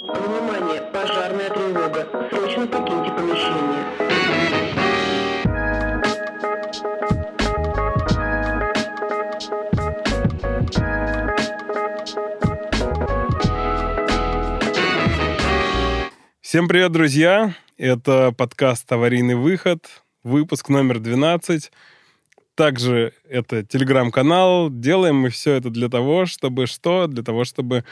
Внимание, пожарная тревога. Срочно покиньте помещение. Всем привет, друзья! Это подкаст «Аварийный выход», выпуск номер 12. Также это телеграм-канал. Делаем мы все это для того, чтобы что? Для того, чтобы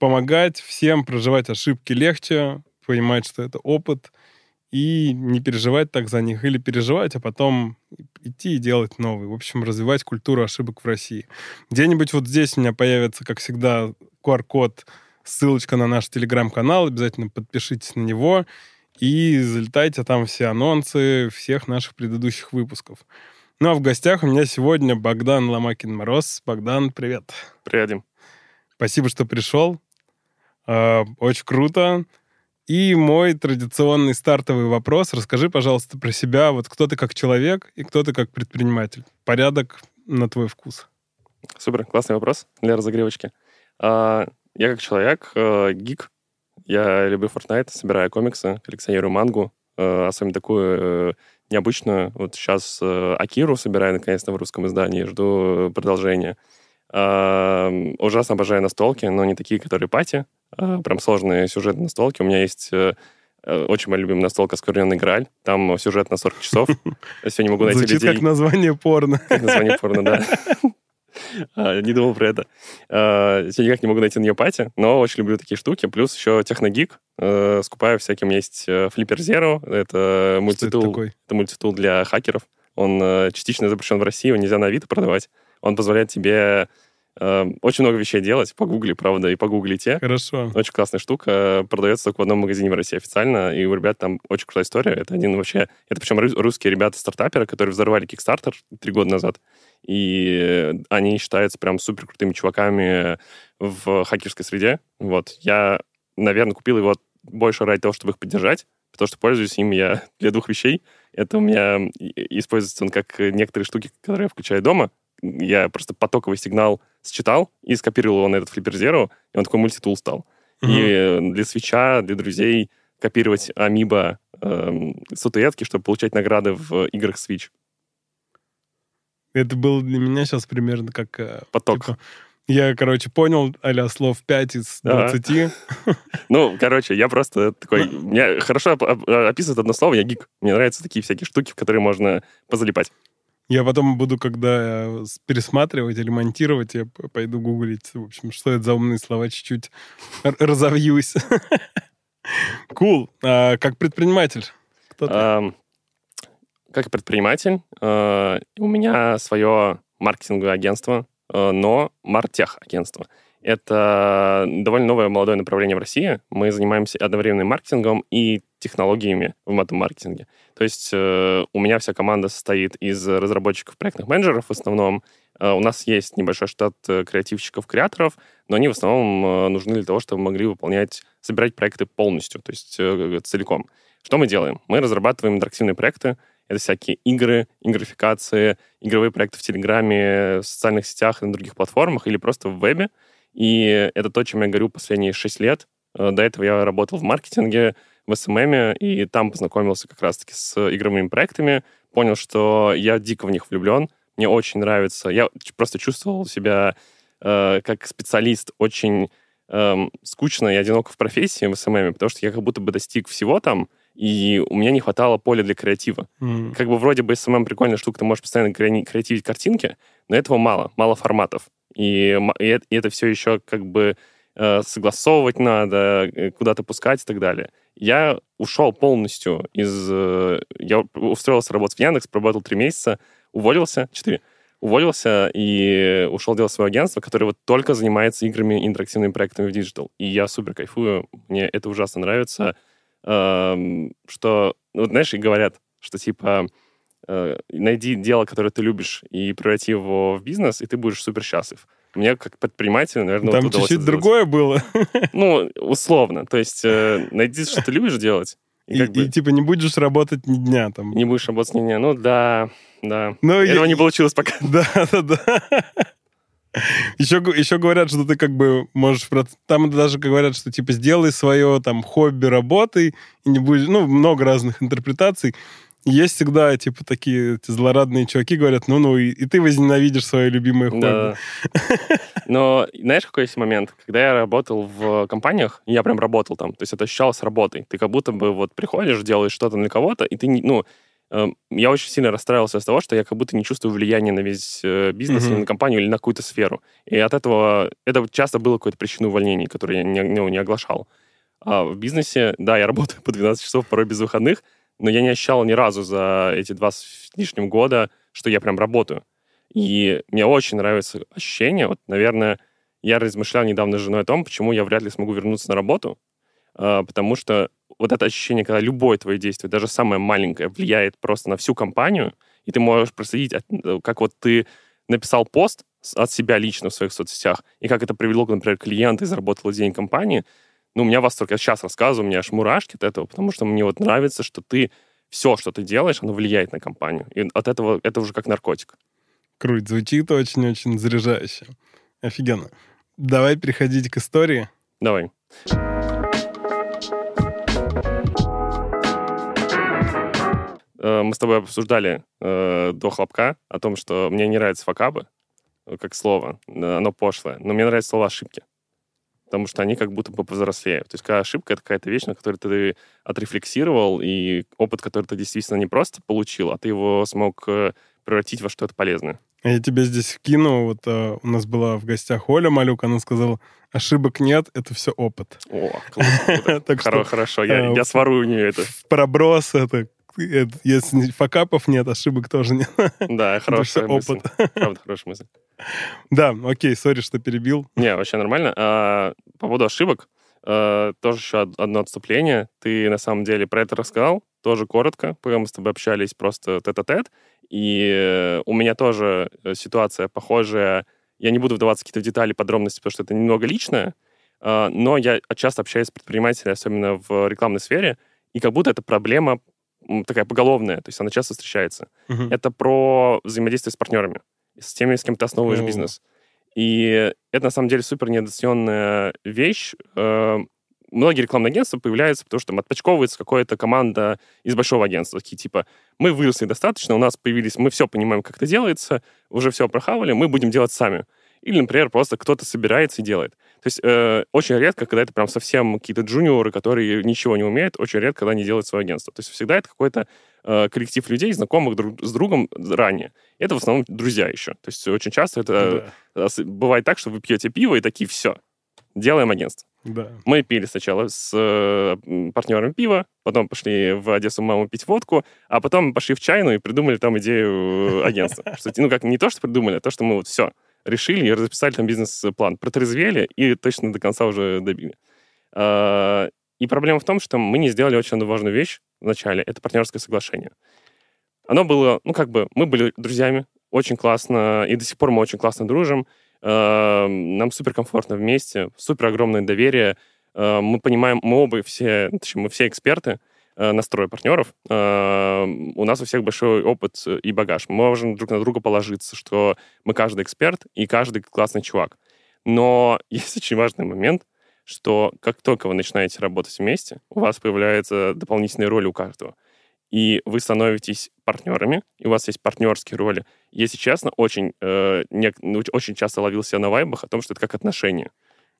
помогать всем проживать ошибки легче, понимать, что это опыт, и не переживать так за них, или переживать, а потом идти и делать новый. В общем, развивать культуру ошибок в России. Где-нибудь вот здесь у меня появится, как всегда, QR-код, ссылочка на наш телеграм-канал, обязательно подпишитесь на него и залетайте, там все анонсы всех наших предыдущих выпусков. Ну а в гостях у меня сегодня Богдан Ломакин-Мороз. Богдан, привет. Привет, Дим. Спасибо, что пришел. Э, Очень круто. И мой традиционный стартовый вопрос. Расскажи, пожалуйста, про себя. Вот кто ты как человек и кто ты как предприниматель. Порядок на твой вкус. Супер, классный вопрос для разогревочки. А, Я как человек, э, гик. Я люблю Fortnite, собираю комиксы, коллекционирую мангу. э, Особенно такую необычную. Вот сейчас Акиру собираю наконец-то в русском издании, жду продолжения. А, Ужасно обожаю настолки, но не такие, которые пати. а Прям сложные сюжетные настолки. У меня есть э, э, очень моя любимая настолка «Скверненный Грааль». Там сюжет на 40 часов. Сегодня могу найти Звучит людей... как название порно. Как название порно, да. А, Не думал про это. Я никак не могу найти на нее пати, но очень люблю такие штуки. Плюс еще техногик. Э, Скупаю всякие. У меня есть э, Flipper Zero. Это мультитул. Это мультитул для хакеров. Он э, частично запрещен в России, его нельзя на Авито продавать. Он позволяет тебе э, очень много вещей делать. Погугли, правда, и погуглите. Хорошо. Очень классная штука. Продается только в одном магазине в России официально. И у ребят там очень крутая история. Это один вообще... Это причем рус- русские ребята-стартаперы, которые взорвали Kickstarter три года назад. И они считаются прям супер крутыми чуваками в хакерской среде. Вот. Я, наверное, купил его больше ради того, чтобы их поддержать, потому что пользуюсь им я для двух вещей. Это у меня используется он как некоторые штуки, которые я включаю дома. Я просто потоковый сигнал считал и скопировал его на этот Flipper Zero, и он такой мультитул стал. Мгм. И э, для свеча, для друзей копировать амибо эм, статуэтки, чтобы получать награды в играх Switch. Это было для меня сейчас примерно как... э, Поток. типа, я, короче, понял а слов 5 из Ага. 20. Ну, короче, я просто такой... Меня хорошо оп- оп- описывает одно слово, я гик. Мне нравятся такие всякие штуки, в которые можно позалипать. Я потом буду, когда э, пересматривать или монтировать, я пойду гуглить, в общем, что это за умные слова, чуть-чуть разовьюсь. Кул. А как предприниматель? Как предприниматель, э, у меня свое маркетинговое агентство, э, но Мартех агентство. Это довольно новое молодое направление в России. Мы занимаемся одновременно маркетингом и технологиями в этом маркетинге. То есть э, у меня вся команда состоит из разработчиков проектных менеджеров в основном. Э, у нас есть небольшой штат э, креативщиков, креаторов, но они в основном э, нужны для того, чтобы могли выполнять, собирать проекты полностью, то есть э, целиком. Что мы делаем? Мы разрабатываем интерактивные проекты. Это всякие игры, игрификации, игровые проекты в Телеграме, в социальных сетях на других платформах или просто в вебе. И это то, чем я говорю последние 6 лет. Э, До этого я работал в маркетинге, в СММе, и там познакомился как раз-таки с игровыми проектами. Понял, что я дико в них влюблен. Мне очень нравится. Я просто чувствовал себя э, как специалист очень эм, скучно и одиноко в профессии в СММе, потому что я как будто бы достиг всего там, и у меня не хватало поля для креатива. М. Как бы вроде бы СММ прикольная штука, ты можешь постоянно креани- креативить картинки, но этого мало, мало форматов. И, и это, и это все еще как бы э, согласовывать надо, э, куда-то пускать и так далее. Я ушел полностью из... э, Я устроился работать в Яндекс, проработал три месяца, уволился, четыре, уволился и ушел делать свое агентство, которое вот только занимается играми интерактивными проектами в digital. И я супер кайфую, мне это ужасно нравится, эм, что, ну, вот знаешь, и говорят, что типа э, найди дело, которое ты любишь, и преврати его в бизнес, и ты будешь супер счастлив. Мне как предпринимателю, наверное, Там вот чуть-чуть другое было. Ну, условно. То есть э, найди, что ты любишь делать, и, И, бы и, типа не будешь работать ни дня там. не будешь работать ни дня. Ну да, да. Ну, Этого я- не получилось пока. Да, да, да. Еще, еще говорят, что ты как бы можешь... Там даже говорят, что типа сделай свое там хобби работой, и не будешь... Ну, много разных интерпретаций. Есть всегда, типа, такие эти злорадные чуваки говорят, ну-ну, и, и ты возненавидишь свое любимое хобби. Да. Но знаешь, какой есть момент? Когда я работал в компаниях, я прям работал там, то есть это ощущалось работой. Ты как будто бы вот приходишь, делаешь что-то для кого-то, и ты, не, ну, э, я очень сильно расстраивался из того, что я как будто не чувствую влияния на весь э, бизнес Мгм. или на компанию, или на какую-то сферу. И от этого, это часто было какой-то причиной увольнений, которую я не, ну, не оглашал. А в бизнесе, да, я работаю по 12 часов, порой без выходных, но я не ощущал ни разу за эти два с лишним года, что я прям работаю. И мне очень нравится ощущение, вот, наверное, я размышлял недавно с женой о том, почему я вряд ли смогу вернуться на работу, а, потому что вот это ощущение, когда любое твое действие, даже самое маленькое, влияет просто на всю компанию, и ты можешь проследить, э, как вот ты написал пост от себя лично в своих соцсетях, и как это привело, например, клиента и заработало денег компании, ну, у меня восторг. Я сейчас рассказываю, у меня аж мурашки от этого, потому что мне вот нравится, что ты все, что ты делаешь, оно влияет на компанию. И от этого это уже как наркотик. Круть, звучит очень-очень заряжающе. Офигенно. Давай переходить к истории. Давай. Э, Мы с тобой обсуждали э, до хлопка о том, что мне не нравятся факабы, э, как слово, э, оно пошлое, но мне нравятся слова ошибки. Потому что они как будто бы повзрослеют. То есть, когда ошибка — это какая-то вещь, на которую ты отрефлексировал, и опыт, который ты действительно не просто получил, а ты его смог э, превратить во что-то полезное. Я тебе здесь вкину. Вот э, у нас была в гостях Оля Малюк, она сказала, ошибок нет, это все опыт. О, что Хорошо, я э, сворую у нее это. проброс это- если факапов нет, ошибок тоже нет. Да, хорошая мысль. опыт. Правда, хорошая мысль. Да, окей, сори, что перебил. Не, вообще нормально. А, по поводу ошибок, а, тоже еще од- одно отступление. Ты на самом деле про это рассказал, тоже коротко, пока мы с тобой общались просто тет-а-тет. И э, у меня тоже э, ситуация похожая. Я не буду вдаваться в какие-то детали, подробности, потому что это немного личное, а, но я часто общаюсь с предпринимателями, особенно в рекламной сфере, и как будто это проблема такая поголовная, то есть она часто встречается. Мгм. Это про взаимодействие с партнерами, с теми, с кем ты основываешь О. бизнес. И это, на самом деле, супер недооцененная вещь. Э, Многие рекламные агентства появляются, потому что там отпочковывается какая-то команда из большого агентства. Такие типа, мы выросли достаточно, у нас появились, мы все понимаем, как это делается, уже все прохавали, мы будем делать сами. Или, например, просто кто-то собирается и делает. То есть э, очень редко, когда это прям совсем какие-то джуниоры, которые ничего не умеют, очень редко, когда они делают свое агентство. То есть всегда это какой-то э, коллектив людей, знакомых друг с другом ранее. Это в основном друзья еще. То есть очень часто это Да, э, бывает так, что вы пьете пиво и такие, все, делаем агентство. да. Мы пили сначала с э, партнером пива, потом пошли в Одессу маму пить водку, а потом пошли в чайную и придумали там идею э, агентства. Ну, как не то, что придумали, а то, что мы вот все решили и расписали там бизнес-план. Протрезвели и точно до конца уже добили. А, И проблема в том, что мы не сделали очень одну важную вещь в начале. Это партнерское соглашение. Оно было, ну, как бы, мы были друзьями, очень классно, и до сих пор мы очень классно дружим. Э, Нам супер комфортно вместе, супер огромное доверие. Э, Мы понимаем, мы оба все, точнее, мы все эксперты э, настроя партнеров. Э, У нас у всех большой опыт и багаж. Мы можем друг на друга положиться, что мы каждый эксперт и каждый классный чувак. Но есть очень важный момент, что как только вы начинаете работать вместе, у вас появляются дополнительные роли у каждого. И вы становитесь партнерами, и у вас есть партнерские роли. Если честно, очень, э, не- очень часто ловил себя на вайбах о том, что это как отношения.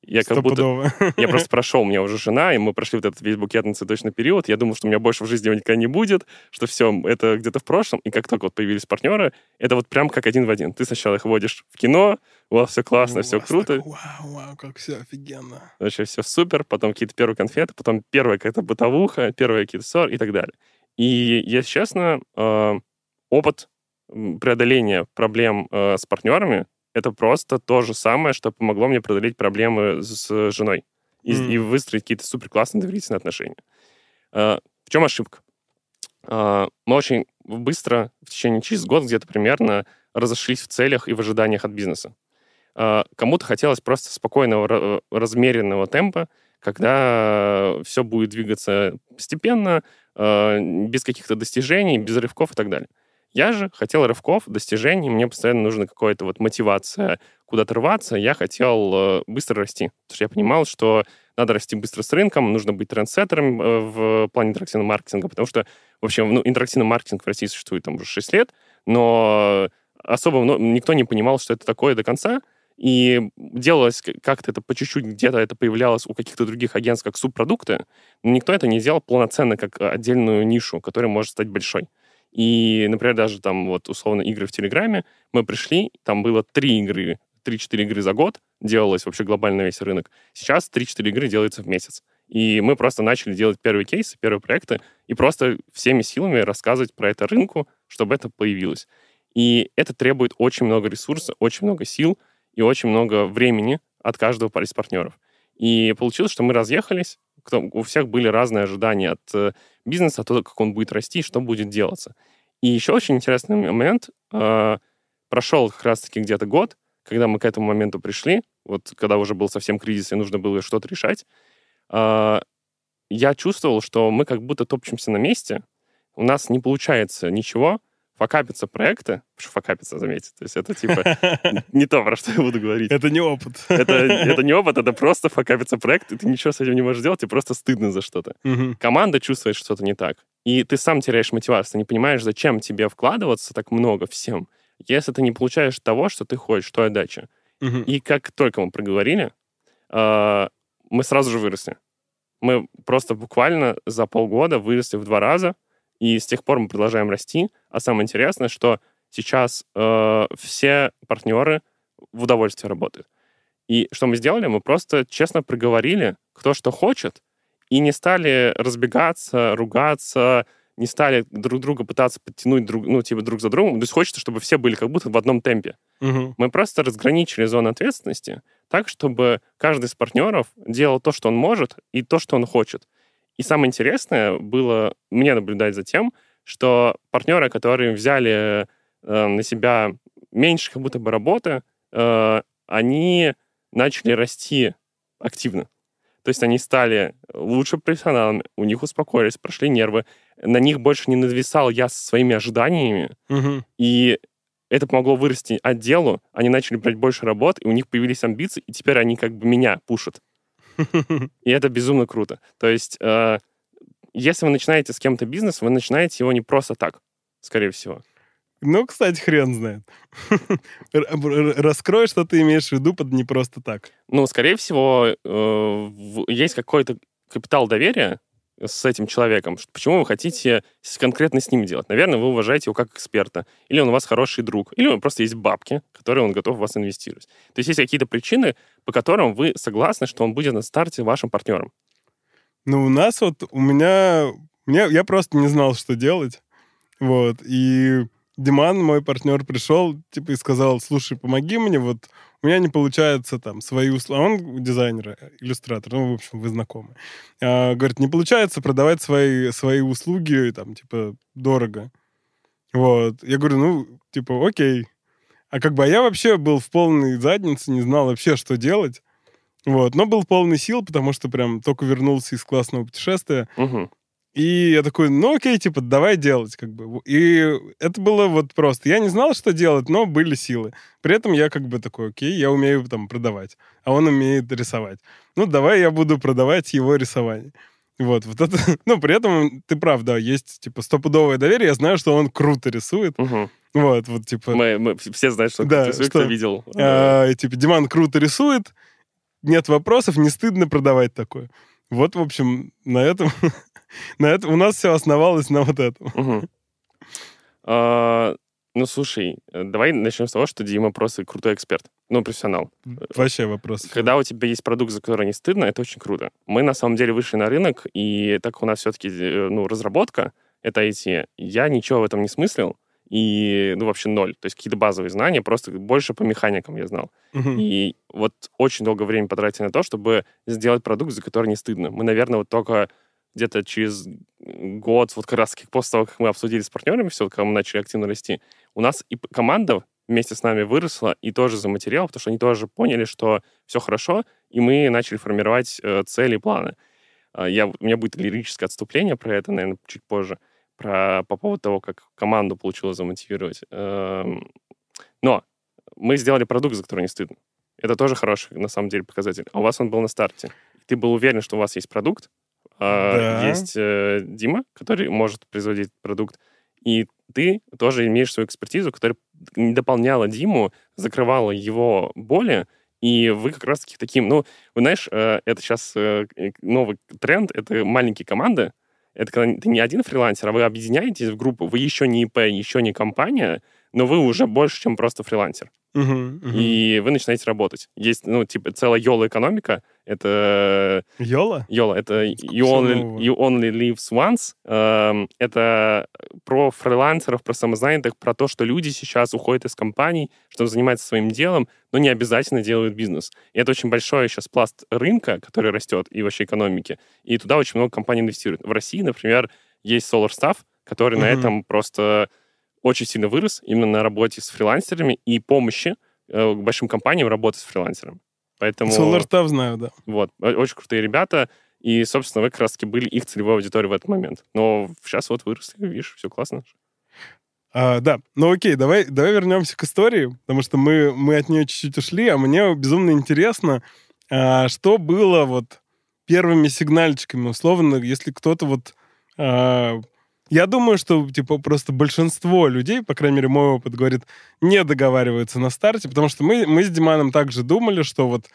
Я как будто... Я просто прошел, у меня уже жена, и мы прошли вот этот весь букетный цветочный период. Я думал, что у меня больше в жизни его никогда не будет, что все, это где-то в прошлом. И как только вот появились партнеры, это вот прям как один в один. Ты сначала их водишь в кино, у вас все классно, У все круто, так, Вау, вау, как все офигенно. вообще все супер, потом какие-то первые конфеты, потом первая какая-то бытовуха, первые какие-то ссоры и так далее. И, если честно, э, опыт преодоления проблем э, с партнерами это просто то же самое, что помогло мне преодолеть проблемы с женой и, Мгм. и выстроить какие-то супер классные доверительные отношения. Э, в чем ошибка? Э, мы очень быстро, в течение через год где-то примерно, разошлись в целях и в ожиданиях от бизнеса. Э, кому-то хотелось просто спокойного, ра- размеренного темпа, когда все будет двигаться постепенно, э, без каких-то достижений, без рывков и так далее. Я же хотел рывков, достижений, мне постоянно нужна какая-то вот мотивация куда-то рваться, я хотел э, быстро расти. Потому что я понимал, что надо расти быстро с рынком, нужно быть трендсеттером э, в плане интерактивного маркетинга, потому что, в общем, ну, интерактивный маркетинг в России существует там уже 6 лет, но особо ну, никто не понимал, что это такое до конца, и делалось как-то это по чуть-чуть, где-то это появлялось у каких-то других агентств как субпродукты, но никто это не сделал полноценно как отдельную нишу, которая может стать большой. И, например, даже там вот условно игры в Телеграме, мы пришли, там было три игры, 3-4 игры за год делалось вообще глобально весь рынок. Сейчас 3-4 игры делается в месяц. И мы просто начали делать первые кейсы, первые проекты, и просто всеми силами рассказывать про это рынку, чтобы это появилось. И это требует очень много ресурсов, очень много сил и очень много времени от каждого из партнеров. И получилось, что мы разъехались, у всех были разные ожидания от э, бизнеса, того, как он будет расти, что будет делаться. И еще очень интересный момент. Э, прошел как раз-таки где-то год, когда мы к этому моменту пришли, вот когда уже был совсем кризис и нужно было что-то решать, э, я чувствовал, что мы как будто топчемся на месте, у нас не получается ничего, факапятся проекты, что факапиться, заметьте, то есть это типа не то, про что я буду говорить. Это не опыт. Это, это не опыт, это просто факапится проект, и ты ничего с этим не можешь сделать, тебе просто стыдно за что-то. Мгм. Команда чувствует, что что-то не так. И ты сам теряешь мотивацию, ты не понимаешь, зачем тебе вкладываться так много всем, если ты не получаешь того, что ты хочешь, что отдача. Мгм. И как только мы проговорили, э, мы сразу же выросли. Мы просто буквально за полгода выросли в два раза, и с тех пор мы продолжаем расти. А самое интересное, что сейчас э, все партнеры в удовольствие работают. И что мы сделали? Мы просто честно проговорили, кто что хочет, и не стали разбегаться, ругаться, не стали друг друга пытаться подтянуть друг, ну, типа, друг за другом. То есть хочется, чтобы все были как будто в одном темпе. Мгм. Мы просто разграничили зону ответственности так, чтобы каждый из партнеров делал то, что он может, и то, что он хочет. И самое интересное было мне наблюдать за тем, что партнеры, которые взяли э, на себя меньше как будто бы работы, э, они начали расти активно. То есть они стали лучше профессионалами, у них успокоились, прошли нервы, на них больше не нависал я со своими ожиданиями, Мгм. и это помогло вырасти отделу, они начали брать больше работ, и у них появились амбиции, и теперь они как бы меня пушат. И это безумно круто. То есть, э, если вы начинаете с кем-то бизнес, вы начинаете его не просто так, скорее всего. Ну, кстати, хрен знает. Раскрой, что ты имеешь в виду под не просто так. Ну, скорее всего, э, есть какой-то капитал доверия с этим человеком. Почему вы хотите конкретно с ним делать? Наверное, вы уважаете его как эксперта. Или он у вас хороший друг. Или он просто есть бабки, которые он готов в вас инвестировать. То есть есть какие-то причины, по которым вы согласны, что он будет на старте вашим партнером. Ну, у нас вот, у меня, мне, я просто не знал, что делать. Вот, и Диман, мой партнер, пришел, типа, и сказал, слушай, помоги мне, вот, у меня не получается там свои услуги. Он дизайнер, иллюстратор, ну, в общем, вы знакомы. А, говорит, не получается продавать свои, свои услуги, там, типа, дорого. Вот. Я говорю, ну, типа, окей. А как бы а я вообще был в полной заднице, не знал вообще, что делать. Вот. Но был полный сил, потому что прям только вернулся из классного путешествия. Мгм. И я такой, ну окей, типа, давай делать, как бы. И это было вот просто. Я не знал, что делать, но были силы. При этом я как бы такой, окей, я умею там продавать, а он умеет рисовать. Ну, давай я буду продавать его рисование. Вот, вот это, ну, при этом ты прав, да, есть, типа, стопудовое доверие, я знаю, что он круто рисует, Мгм. вот, вот, типа, Мы, мы все знают, что Да, кто рисует, что? кто видел. а, типа, Диман круто рисует, нет вопросов, не стыдно продавать такое. Вот, в общем, на этом, на этом у нас все основалось на вот этом. Мгм. А, Ну, слушай, э, давай начнем с того, что Дима просто крутой эксперт, ну, профессионал. Вообще вопрос. Когда у тебя есть продукт, за который не стыдно, это очень круто. Мы, на самом деле, вышли на рынок, и так как у нас все-таки, ну, разработка, это IT, я ничего в этом не смыслил, и, ну, вообще ноль. То есть какие-то базовые знания, просто больше по механикам я знал. Мгм. И вот очень долго времени потратили на то, чтобы сделать продукт, за который не стыдно. Мы, наверное, вот только где-то через год, вот как раз после того, как мы обсудили с партнерами все, когда мы начали активно расти, у нас и команда вместе с нами выросла и тоже заматериал, потому что они тоже поняли, что все хорошо, и мы начали формировать э, цели и планы. А, Я, у меня будет лирическое отступление про это, наверное, чуть позже. про, по поводу того, как команду получилось замотивировать. Эм, но мы сделали продукт, за который не стыдно. Это тоже хороший, на самом деле, показатель. А у вас он был на старте. Ты был уверен, что у вас есть продукт, Да. есть э, Дима, который может производить продукт, и ты тоже имеешь свою экспертизу, которая дополняла Диму, закрывала его боли, и вы как раз-таки таким, ну, вы знаешь, э, это сейчас э, э, новый тренд, это маленькие команды, это когда ты не один фрилансер, а вы объединяетесь в группу, вы еще не ИП, еще не компания, но вы уже больше, чем просто фрилансер. Мгм, мгм. И вы начинаете работать. Есть, ну, типа, целая йола-экономика. Это Йола? Йола, это you only, you only lives once. Эм, это про фрилансеров, про самозанятых, про то, что люди сейчас уходят из компаний, чтобы заниматься своим делом, но не обязательно делают бизнес. И это очень большой сейчас пласт рынка, который растет, и вообще экономики. И туда очень много компаний инвестируют. В России, например, есть Solar Staff, который на Мгм. этом просто очень сильно вырос именно на работе с фрилансерами и помощи э, большим компаниям работать с фрилансером. Поэтому... Solar знаю, да. Вот, очень крутые ребята, и, собственно, вы как раз-таки были их целевой аудиторией в этот момент. Но сейчас вот выросли, видишь, все классно. А, да, ну окей, давай, давай вернемся к истории, потому что мы, мы от нее чуть-чуть ушли, а мне безумно интересно, а, что было вот первыми сигнальчиками, условно, если кто-то вот... а, я думаю, что, типа, просто большинство людей, по крайней мере, мой опыт говорит, не договариваются на старте, потому что мы, мы с Диманом также думали, что вот,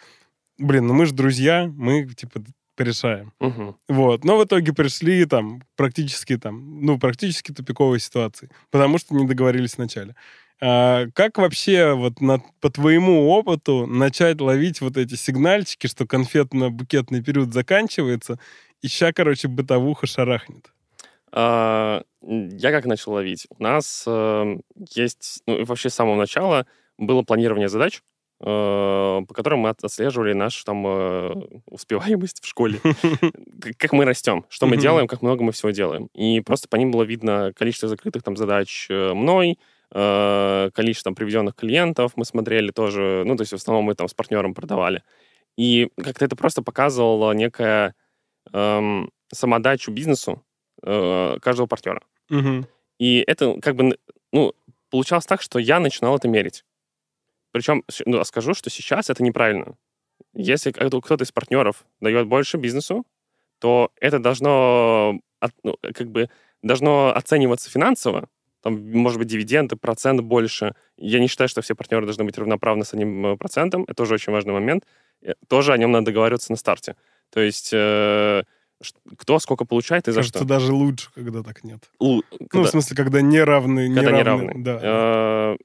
блин, ну мы же друзья, мы, типа, порешаем. Мгм. Вот. Но в итоге пришли там практически там, ну, практически тупиковой ситуации, потому что не договорились вначале. А, как вообще вот на, по твоему опыту начать ловить вот эти сигнальчики, что конфетно-букетный период заканчивается, и ща, короче, бытовуха шарахнет? А, Я как начал ловить? У нас э, есть, ну, и вообще с самого начала было планирование задач, э, по которым мы от- отслеживали нашу там э, успеваемость в школе. Как мы растем, что мы делаем, как много мы всего делаем. И просто по ним было видно количество закрытых там задач э, мной, количество там, приведенных клиентов мы смотрели тоже, ну, то есть в основном мы там с партнером продавали. И как-то это просто показывало некое эм, самодачу бизнесу э, каждого партнера. Мгм. И это как бы, ну, получалось так, что я начинал это мерить. Причем, ну, скажу, что сейчас это неправильно. Если кто- кто-то из партнеров дает больше бизнесу, то это должно, от- ну, как бы, должно оцениваться финансово. Там, может быть, дивиденды, процент больше. Я не считаю, что все партнеры должны быть равноправны с одним э, процентом. Это тоже очень важный момент. Э, Тоже о нем надо договариваться на старте. То есть э, кто сколько получает и за Кажется, что. даже лучше, когда так нет. Лу- Ну, в когда- смысле, когда не равны, когда не равны, равны. Да. Э,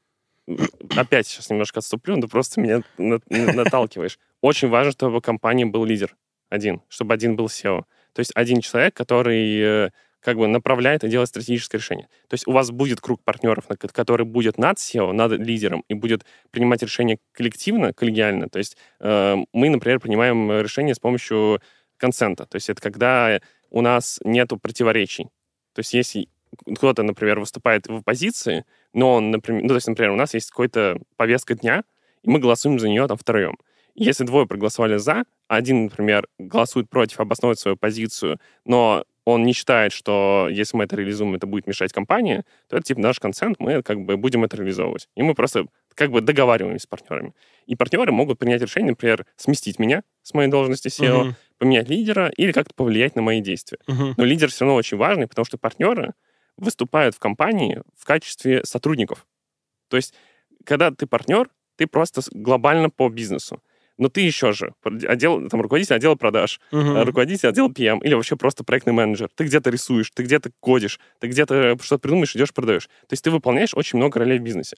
Опять сейчас немножко отступлю, но просто меня на- на- наталкиваешь. Очень важно, чтобы в компании был лидер один, чтобы один был SEO. То есть один человек, который э, как бы направляет и делает стратегическое решение. То есть у вас будет круг партнеров, который будет над SEO, над лидером, и будет принимать решения коллективно, коллегиально. То есть э, мы, например, принимаем решения с помощью консента. То есть это когда у нас нету противоречий. То есть если кто-то, например, выступает в оппозиции, но он, например, ну, то есть, например, у нас есть какая-то повестка дня, и мы голосуем за нее там втроем. Если двое проголосовали за, один, например, голосует против, обосновывает свою позицию, но он не считает, что если мы это реализуем, это будет мешать компании, то это типа наш консент, мы как бы будем это реализовывать. И мы просто как бы договариваемся с партнерами. И партнеры могут принять решение, например, сместить меня с моей должности SEO, Мгм. Поменять лидера или как-то повлиять на мои действия. Мгм. Но лидер все равно очень важный, потому что партнеры выступают в компании в качестве сотрудников. То есть, когда ты партнер, ты просто глобально по бизнесу. Но ты еще же отдел, там, руководитель отдела продаж, э, руководитель отдела PM или вообще просто проектный менеджер. Ты где-то рисуешь, ты где-то кодишь, ты где-то что-то придумаешь, идешь, продаешь. То есть ты выполняешь очень много ролей в бизнесе.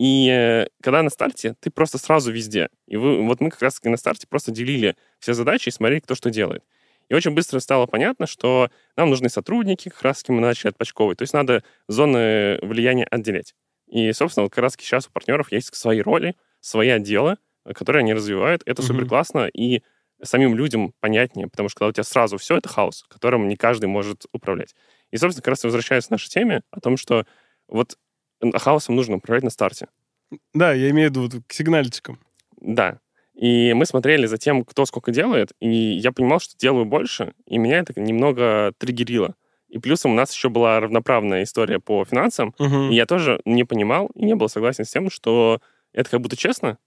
И э, когда на старте, ты просто сразу везде. И вы, вот мы как раз-таки на старте просто делили все задачи и смотрели, кто что делает. И очень быстро стало понятно, что нам нужны сотрудники, как раз мы начали отпочковывать. То есть надо зоны влияния отделять. И, собственно, вот как раз сейчас у партнеров есть свои роли, свои отделы, э, которые они развивают. Это Мгм. супер классно, и самим людям понятнее, потому что когда у тебя сразу все, это хаос, которым не каждый может управлять. И, собственно, как раз возвращаясь к нашей теме о том, что вот н- хаосом нужно управлять на старте. Да, я имею в виду вот к сигнальчикам. Да. И мы смотрели за тем, кто сколько делает, и я понимал, что делаю больше, и меня это немного триггерило. И плюсом у нас еще была равноправная история по финансам, Мгм. и я тоже не понимал и не был согласен с тем, что это как будто честно.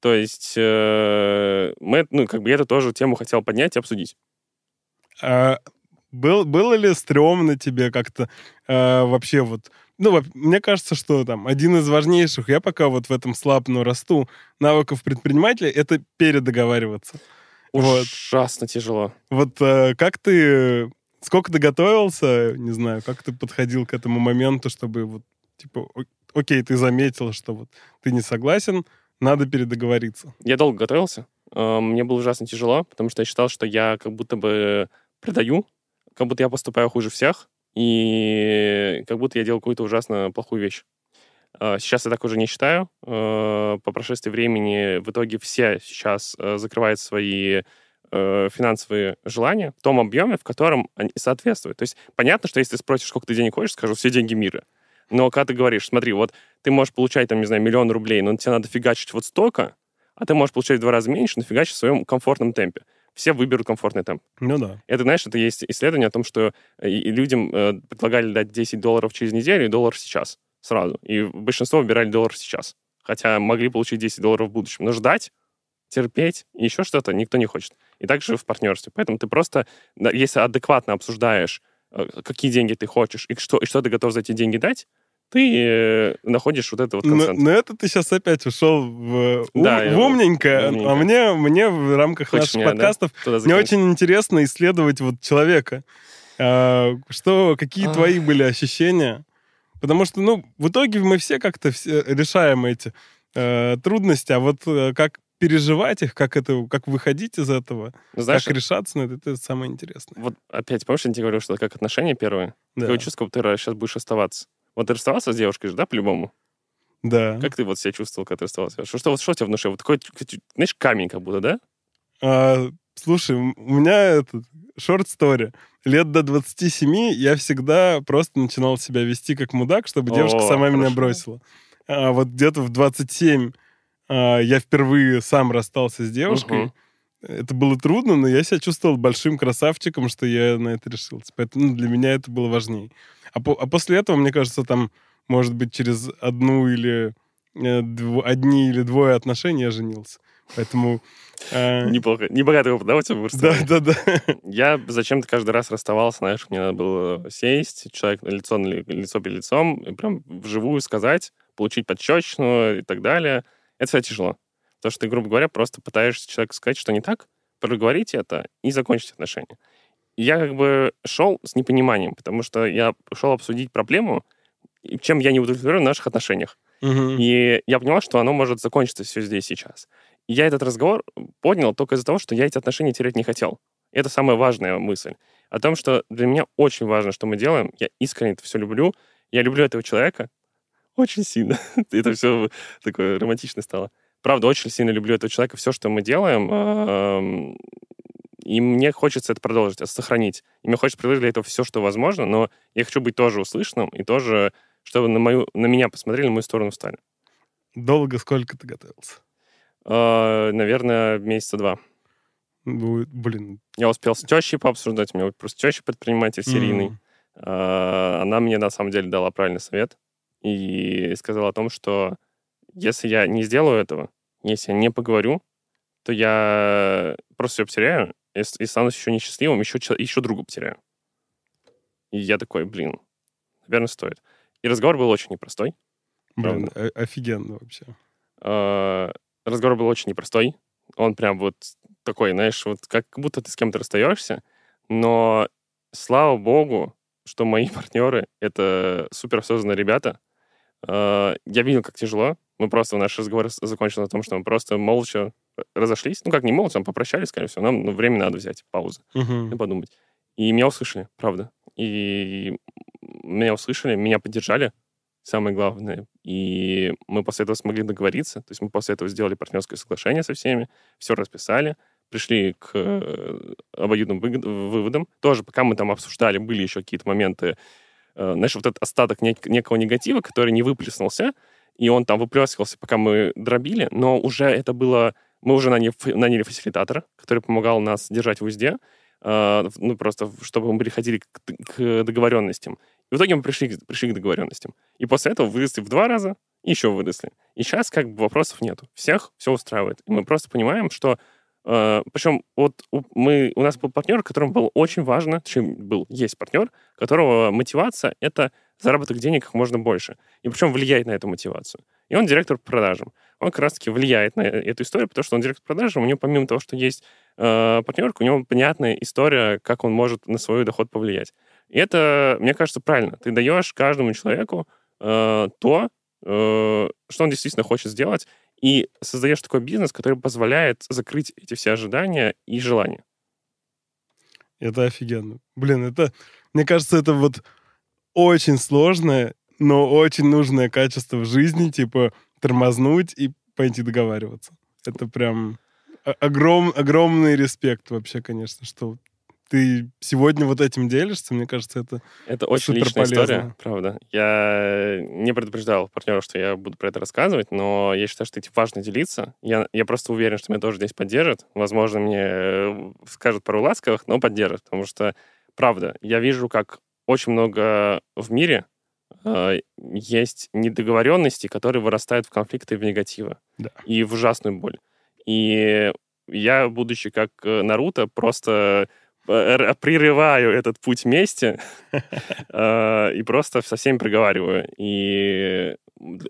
То есть э, мы, ну, как бы я эту тоже тему хотел поднять и обсудить. А был, было ли стрёмно тебе как-то э, вообще вот... Ну, мне кажется, что там один из важнейших, я пока вот в этом слаб, но расту, навыков предпринимателя — это передоговариваться. Вот. Ужасно тяжело. Вот э, как ты... Сколько ты готовился, не знаю, как ты подходил к этому моменту, чтобы вот, типа, окей, ты заметил, что вот ты не согласен, надо передоговориться. Я долго готовился. Э, Мне было ужасно тяжело, потому что я считал, что я как будто бы предаю, как будто я поступаю хуже всех, и как будто я делал какую-то ужасно плохую вещь. Э, Сейчас я так уже не считаю. Э, По прошествии времени в итоге все сейчас э, закрывают свои э, финансовые желания в том объеме, в котором они соответствуют. То есть понятно, что если ты спросишь, сколько ты денег хочешь, скажу, все деньги мира. Но когда ты говоришь, смотри, вот ты можешь получать, там, не знаю, миллион рублей, но тебе надо фигачить вот столько, а ты можешь получать в два раза меньше, но фигачить в своем комфортном темпе. Все выберут комфортный темп. Ну да. Это, знаешь, это есть исследование о том, что людям э, предлагали дать 10 долларов через неделю и доллар сейчас, сразу. И большинство выбирали доллар сейчас. Хотя могли получить 10 долларов в будущем. Но ждать, терпеть и еще что-то никто не хочет. И также в партнерстве. Поэтому ты просто, если адекватно обсуждаешь, э, какие деньги ты хочешь и что, и что ты готов за эти деньги дать, ты э, находишь вот это вот Но, консенсус. но это ты сейчас опять ушел в, ум- Да, в умненько, умненько. а мне, мне в рамках Хочешь наших меня, да, подкастов Туда мне очень интересно исследовать вот человека. А, что, какие Ах. твои были ощущения? Потому что, ну, в итоге мы все как-то все решаем эти э, трудности, а вот э, как переживать их, как это, как выходить из этого, Ну, знаешь, как решаться на это, это самое интересное. вот опять, помнишь, я тебе говорил, что это как отношения первые? Да. Такое чувство, будто ты сейчас будешь оставаться. Вот ты расставался с девушкой же, да, по-любому? Да. Как ты вот себя чувствовал, когда ты расставался? Что, что, что у тебя в душе? Вот такой, знаешь, камень как будто, да? А, слушай, у меня этот шорт стори. Лет до 27 я всегда просто начинал себя вести как мудак, чтобы девушка О, сама меня хорошо. бросила. А вот где-то в 27 а, я впервые сам расстался с девушкой. Мгм. Это было трудно, но я себя чувствовал большим красавчиком, что я на это решился. Поэтому ну, для меня это было важнее. А, по- а после этого, мне кажется, там, может быть, через одну или э, дво- одни или двое отношений я женился. Поэтому... э, Неплохо. Небогатый опыт, да, у тебя был? да, да, да. Я зачем-то каждый раз расставался, знаешь, мне надо было сесть, человек лицо, на ли- лицо перед лицом, и прям вживую сказать, получить подчечную и так далее. Это всегда тяжело. Потому что ты, грубо говоря, просто пытаешься человеку сказать, что не так, проговорить это и закончить отношения. Я как бы шел с непониманием, потому что я шел обсудить проблему, чем я не удовлетворен в наших отношениях. Мгм. И я поняла, что оно может закончиться все здесь сейчас. И я этот разговор поднял только из-за того, что я эти отношения терять не хотел. Это самая важная мысль. О том, что для меня очень важно, что мы делаем. Я искренне это все люблю. Я люблю этого человека очень сильно. это все такое романтично стало. Правда, очень сильно люблю этого человека. Все, что мы делаем, эм, и мне хочется это продолжить, это сохранить. И мне хочется предложить для этого все, что возможно, но я хочу быть тоже услышанным и тоже, чтобы на, мою, на меня посмотрели, на мою сторону встали. Долго сколько ты готовился? Э, наверное, месяца два. Ну, блин. Я успел с тещей пообсуждать, у меня просто теща предприниматель серийный. Э, Она мне на самом деле дала правильный совет и сказала о том, что если я не сделаю этого, если я не поговорю, то я просто все потеряю и и еще несчастливым, еще, еще друга потеряю. И я такой, блин, наверное, стоит. И разговор был очень непростой. Блин, офигенно вообще. Э, разговор был очень непростой. Он прям вот такой, знаешь, вот как будто ты с кем-то расстаешься, но слава богу, что мои партнеры — это суперосознанные ребята. Э, я видел, как тяжело. Мы просто, наш разговор закончился на том, что мы просто молча разошлись. Ну, как не молча, мы попрощались, скорее всего. Нам ну, время надо взять, паузу Мгм. и подумать. И меня услышали, правда. И меня услышали, меня поддержали, самое главное. И мы после этого смогли договориться. То есть мы после этого сделали партнерское соглашение со всеми, все расписали, пришли к э, обоюдным выводам. Тоже, пока мы там обсуждали, были еще какие-то моменты, э, знаешь, вот этот остаток нек- некого негатива, который не выплеснулся, и он там выплескивался, пока мы дробили, но уже это было... Мы уже наняли, наняли фасилитатора, который помогал нас держать в узде, э, ну, просто чтобы мы переходили к, к договоренностям. И в итоге мы пришли, пришли к договоренностям. И после этого выросли в два раза, и еще выросли. И сейчас как бы вопросов нету. Всех все устраивает. И мы просто понимаем, что Uh, причем вот у, мы, у нас был партнер, которому было очень важно, точнее, был, есть партнер, которого мотивация — это заработок денег как можно больше. И причем влияет на эту мотивацию. И он директор по продажам. Он как раз-таки влияет на эту историю, потому что он директор по продажам, у него помимо того, что есть э, партнерка, у него понятная история, как он может на свой доход повлиять. И это, мне кажется, правильно. Ты даешь каждому человеку э, то, э, что он действительно хочет сделать, и создаешь такой бизнес, который позволяет закрыть эти все ожидания и желания. Это офигенно. Блин, это, мне кажется, это вот очень сложное, но очень нужное качество в жизни, типа тормознуть и пойти договариваться. Это прям огром, огромный респект вообще, конечно, что ты сегодня вот этим делишься, мне кажется, это Это очень личная полезно. история, правда. Я не предупреждал партнера, что я буду про это рассказывать, но я считаю, что этим важно делиться. Я, я просто уверен, что меня тоже здесь поддержат. Возможно, мне э, скажут пару ласковых, но поддержат, потому что, правда, я вижу, как очень много в мире э, есть недоговоренности, которые вырастают в конфликты и в негативы. Да. И в ужасную боль. И я, будучи как э, Наруто, просто Э, прерываю этот путь вместе э, и просто со всеми проговариваю. И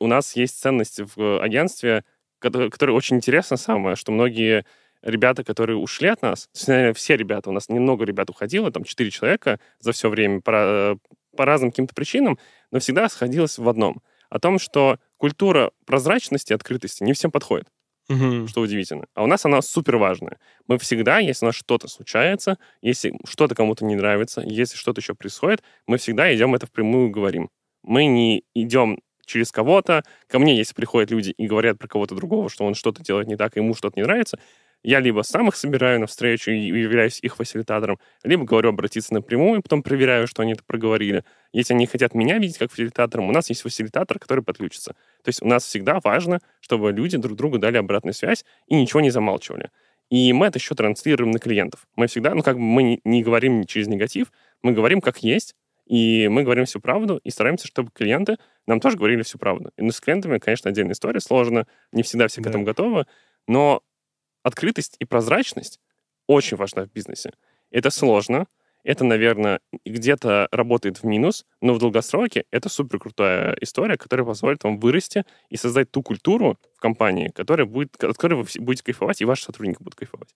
у нас есть ценность в агентстве, которая очень интересна самое, что многие ребята, которые ушли от нас, все ребята, у нас немного ребят уходило, там четыре человека за все время по, по разным каким-то причинам, но всегда сходилось в одном. О том, что культура прозрачности, открытости не всем подходит угу. что удивительно. А у нас она супер важная. Мы всегда, если у нас что-то случается, если что-то кому-то не нравится, если что-то еще происходит, мы всегда идем это впрямую говорим. Мы не идем через кого-то. Ко мне, если приходят люди и говорят про кого-то другого, что он что-то делает не так, ему что-то не нравится, я либо сам их собираю на встречу и являюсь их фасилитатором, либо говорю обратиться напрямую, потом проверяю, что они это проговорили. Если они хотят меня видеть как фасилитатором, у нас есть фасилитатор, который подключится. То есть у нас всегда важно, чтобы люди друг другу дали обратную связь и ничего не замалчивали. И мы это еще транслируем на клиентов. Мы всегда, ну как бы мы не, говорим через негатив, мы говорим как есть, и мы говорим всю правду, и стараемся, чтобы клиенты нам тоже говорили всю правду. И ну, с клиентами, конечно, отдельная история, сложно, не всегда все да. к этому готовы, но открытость и прозрачность очень важна в бизнесе. Это сложно, это, наверное, где-то работает в минус, но в долгосроке это супер крутая история, которая позволит вам вырасти и создать ту культуру в компании, которая будет, от которой вы будете кайфовать, и ваши сотрудники будут кайфовать.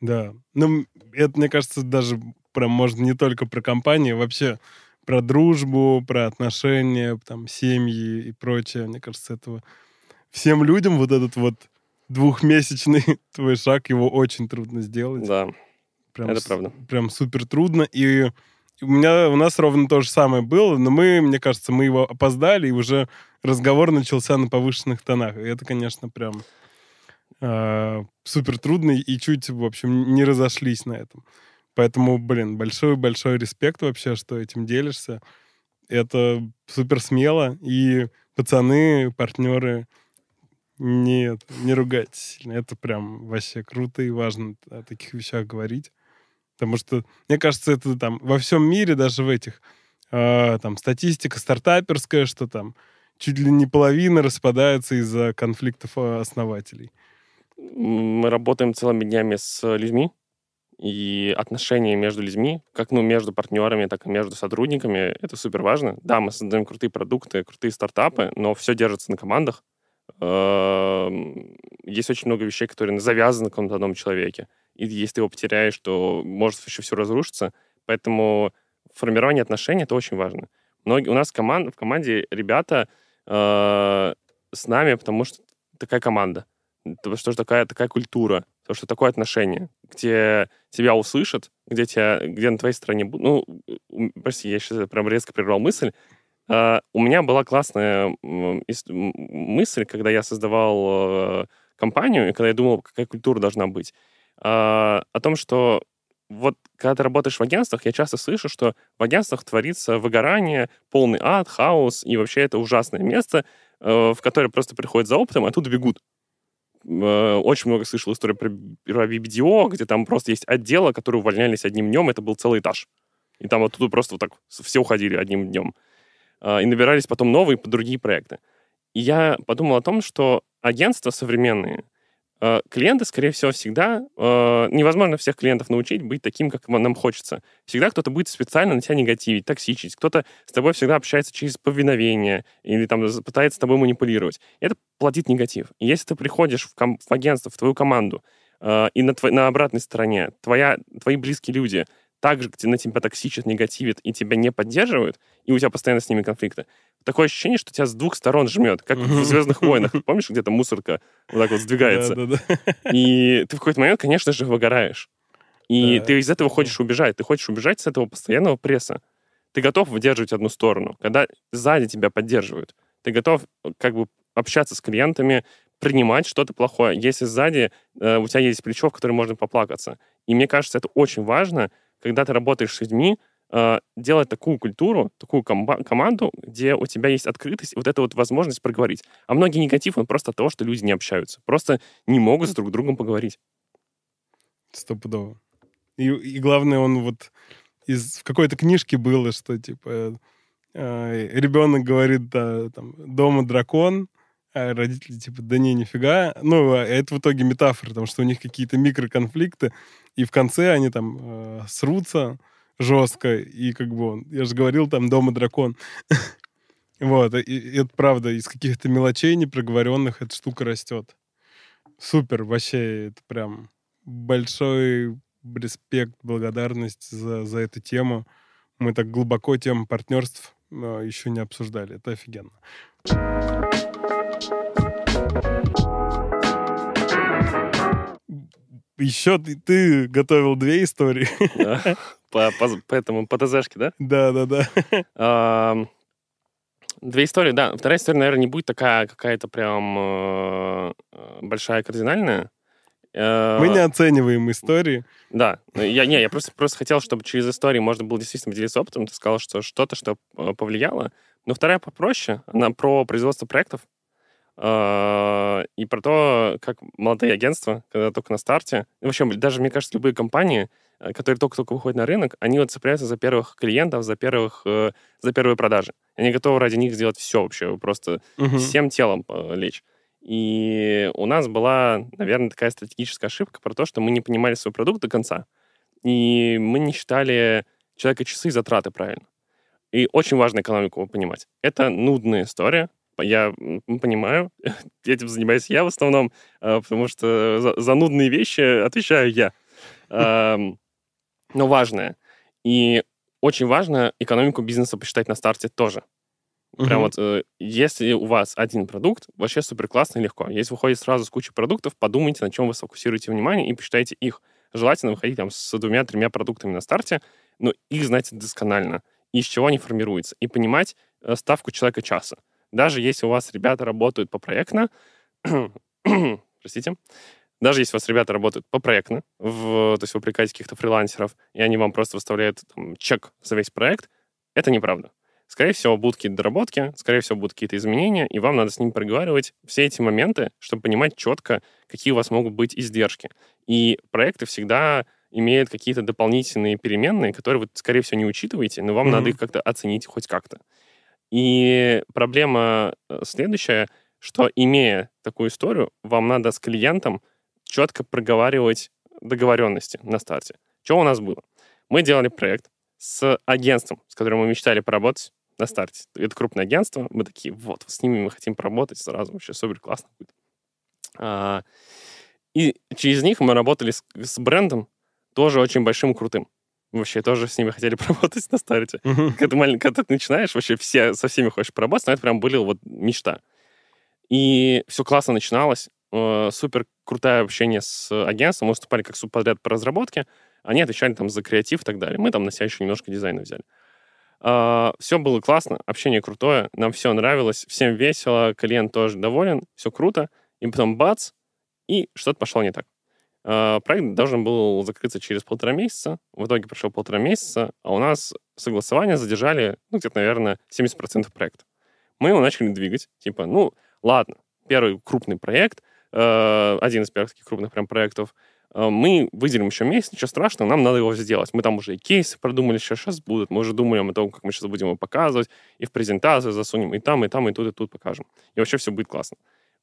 Да. Ну, это, мне кажется, даже прям можно не только про компании, вообще про дружбу, про отношения, там, семьи и прочее. Мне кажется, этого всем людям вот этот вот двухмесячный твой шаг, его очень трудно сделать. Да, прям, это правда. Прям супер трудно. И у меня, у нас ровно то же самое было, но мы, мне кажется, мы его опоздали, и уже разговор начался на повышенных тонах. И это, конечно, прям э, супер трудно, и чуть, в общем, не разошлись на этом. Поэтому, блин, большой-большой респект вообще, что этим делишься. Это супер смело, и пацаны, партнеры, нет, не ругайтесь сильно. Это прям вообще круто и важно о таких вещах говорить. Потому что, мне кажется, это там во всем мире, даже в этих, э, там, статистика стартаперская, что там чуть ли не половина распадается из-за конфликтов а, основателей. Мы работаем целыми днями с людьми, и отношения между людьми, как ну, между партнерами, так и между сотрудниками, это супер важно. Да, мы создаем крутые продукты, крутые стартапы, но все держится на командах. Эм, есть очень много вещей, которые завязаны на каком-то одном человеке. И если ты его потеряешь, то может еще все разрушиться. Поэтому формирование отношений — это очень важно. Многие, у нас команд, в команде ребята э, с нами, потому что такая команда. Потому что такая, такая культура, потому что такое отношение, где тебя услышат, где, тебя, где на твоей стороне... Ну, прости, я сейчас прям резко прервал мысль. Uh, у меня была классная мысль, когда я создавал uh, компанию, и когда я думал, какая культура должна быть, uh, о том, что вот когда ты работаешь в агентствах, я часто слышу, что в агентствах творится выгорание, полный ад, хаос, и вообще это ужасное место, в которое просто приходят за опытом, а тут бегут. э, очень много слышал историю про, про BBDO, где там просто есть отделы, которые увольнялись одним днем, это был целый этаж. И там вот тут просто вот так все уходили одним днем. Э, и набирались потом новые другие проекты. И я подумал о том, что агентства современные — Э, клиенты, скорее всего, всегда... Э, невозможно всех клиентов научить быть таким, как нам хочется. Всегда кто-то будет специально на тебя негативить, токсичить. Кто-то с тобой всегда общается через повиновение или там пытается с тобой манипулировать. И это плодит негатив. И если ты приходишь в, ком- в агентство, в твою команду, и на, тво- на обратной стороне твоя, твои близкие люди также на тебя токсичат, негативят и тебя не поддерживают, и у тебя постоянно с ними конфликты, такое ощущение, что тебя с двух сторон жмет, как в «Звездных войнах». Помнишь, где-то мусорка вот так вот сдвигается? И ты в какой-то момент, конечно же, выгораешь. И ты из этого хочешь убежать. Ты хочешь убежать с этого постоянного пресса. Ты готов выдерживать одну сторону. Когда сзади тебя поддерживают, ты готов как бы общаться с клиентами, принимать что-то плохое. Если сзади э, у тебя есть плечо, в которое можно поплакаться. И мне кажется, это очень важно, когда ты работаешь с людьми, э, делать такую культуру, такую ком- команду, где у тебя есть открытость, вот эта вот возможность проговорить. А многие негатив, он просто от того, что люди не общаются, просто не могут с друг другом поговорить. Стопудово. И, и главное, он вот из в какой-то книжке было, что типа э, ребенок говорит, да, там, дома дракон, а родители типа, да не, нифига. Ну, а это в итоге метафора, потому что у них какие-то микроконфликты, и в конце они там э, срутся, жестко, и как бы я же говорил, там дома дракон. Вот, и это правда, из каких-то мелочей непроговоренных эта штука растет. Супер, вообще, это прям большой респект, благодарность за, за эту тему. Мы так глубоко тему партнерств э, еще не обсуждали. Это офигенно. Еще ты, ты готовил две истории. Да, по, по, по ТЗшке, да? Да, да, да. Две истории, да. Вторая история, наверное, не будет такая какая-то прям э, большая, кардинальная. Э, Мы не оцениваем истории. Да. Я, не, я просто, просто хотел, чтобы через истории можно было действительно делиться опытом. Ты сказал, что что-то, что э, повлияло. Но вторая попроще. Она про производство проектов. А, и про то, как молодые агентства, когда только на старте, в общем, даже, мне кажется, любые компании, э, которые только-только выходят на рынок, они вот цепляются за первых клиентов, за, первых, э, за первые продажи. Они готовы ради них сделать все вообще, просто угу. всем телом э, лечь. И у нас была, наверное, такая стратегическая ошибка про то, что мы не понимали свой продукт до конца. И мы не считали человека часы и затраты правильно. И очень важно экономику понимать. Это нудная история, я понимаю, этим занимаюсь я в основном, а, потому что за, за нудные вещи отвечаю я. Но важное. И очень важно экономику бизнеса посчитать на старте тоже. Прям вот, э, если у вас один продукт, вообще супер классно и легко. Если вы ходите сразу с кучей продуктов, подумайте, на чем вы сфокусируете внимание и посчитайте их. Желательно выходить там с двумя-тремя продуктами на старте, но их знать досконально, из чего они формируются, и понимать э, ставку человека часа. Даже если у вас ребята работают по проектно, простите, даже если у вас ребята работают по проектно, в, то есть вы привлекаете каких-то фрилансеров, и они вам просто выставляют там, чек за весь проект, это неправда. Скорее всего, будут какие-то доработки, скорее всего, будут какие-то изменения, и вам надо с ними проговаривать все эти моменты, чтобы понимать четко, какие у вас могут быть издержки. И проекты всегда имеют какие-то дополнительные переменные, которые вы, скорее всего, не учитываете, но вам mm-hmm. надо их как-то оценить хоть как-то. И проблема э, следующая, что имея такую историю, вам надо с клиентом четко проговаривать договоренности на старте. Что у нас было? Мы делали проект с агентством, с которым мы мечтали поработать на старте. Это крупное агентство. Мы такие, вот, с ними мы хотим поработать сразу. Вообще супер классно будет. А, и через них мы работали с, с брендом, тоже очень большим и крутым вообще тоже с ними хотели поработать на старте. Uh-huh. Когда, ты, когда ты начинаешь, вообще все, со всеми хочешь поработать, но это прям были вот мечта. И все классно начиналось, э, супер крутое общение с агентством, мы выступали как субподряд по разработке, они отвечали там за креатив и так далее. Мы там на себя еще немножко дизайна взяли. Uh, все было классно, общение крутое, нам все нравилось, всем весело, клиент тоже доволен, все круто, и потом бац, и что-то пошло не так. А, проект должен был закрыться через полтора месяца. В итоге прошло полтора месяца, а у нас согласование задержали, ну, где-то, наверное, 70% проекта. Мы его начали двигать. Типа, ну, ладно, первый крупный проект, э, один из первых таких крупных прям проектов. Э, мы выделим еще месяц, ничего страшного, нам надо его сделать. Мы там уже и кейсы продумали, что сейчас будут. Мы уже думаем о том, как мы сейчас будем его показывать, и в презентацию засунем, и там, и там, и тут, и тут покажем. И вообще все будет классно.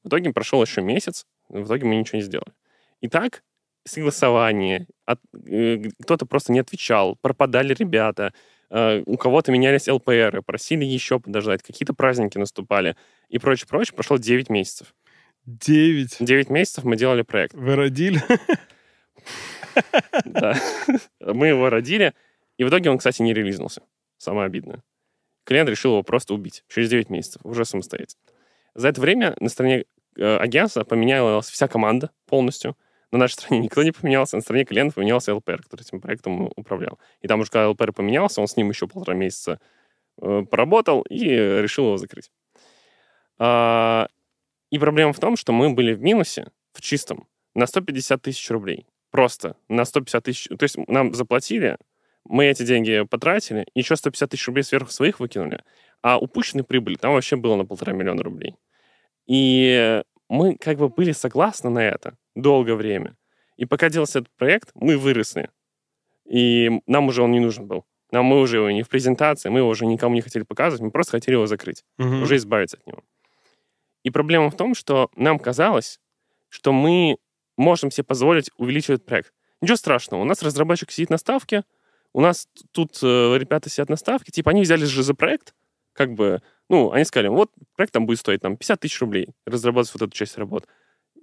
В итоге прошел еще месяц, в итоге мы ничего не сделали. И так согласование, от, э, кто-то просто не отвечал, пропадали ребята, э, у кого-то менялись ЛПРы, просили еще подождать, какие-то праздники наступали и прочее, прочее. Прошло 9 месяцев. 9. 9 месяцев мы делали проект. Вы родили? Да. Мы его родили, и в итоге он, кстати, не релизнулся. Самое обидное. Клиент решил его просто убить через 9 месяцев, уже самостоятельно. За это время на стороне э, агентства поменялась вся команда полностью. На нашей стране никто не поменялся, на стороне клиента поменялся ЛПР, который этим проектом управлял. И там уже когда ЛПР поменялся, он с ним еще полтора месяца э, поработал и решил его закрыть. А, и проблема в том, что мы были в минусе, в чистом, на 150 тысяч рублей. Просто на 150 тысяч. То есть нам заплатили, мы эти деньги потратили, еще 150 тысяч рублей сверху своих выкинули, а упущенной прибыли там вообще было на полтора миллиона рублей. И мы как бы были согласны на это долгое время. И пока делался этот проект, мы выросли. И нам уже он не нужен был. Нам мы уже его не в презентации, мы его уже никому не хотели показывать, мы просто хотели его закрыть, Мгм. уже избавиться от него. И проблема в том, что нам казалось, что мы можем себе позволить увеличивать проект. Ничего страшного, у нас разработчик сидит на ставке, у нас тут э, ребята сидят на ставке, типа они взяли же за проект, как бы, ну, они сказали, вот проект там будет стоить там 50 тысяч рублей, разрабатывать вот эту часть работ.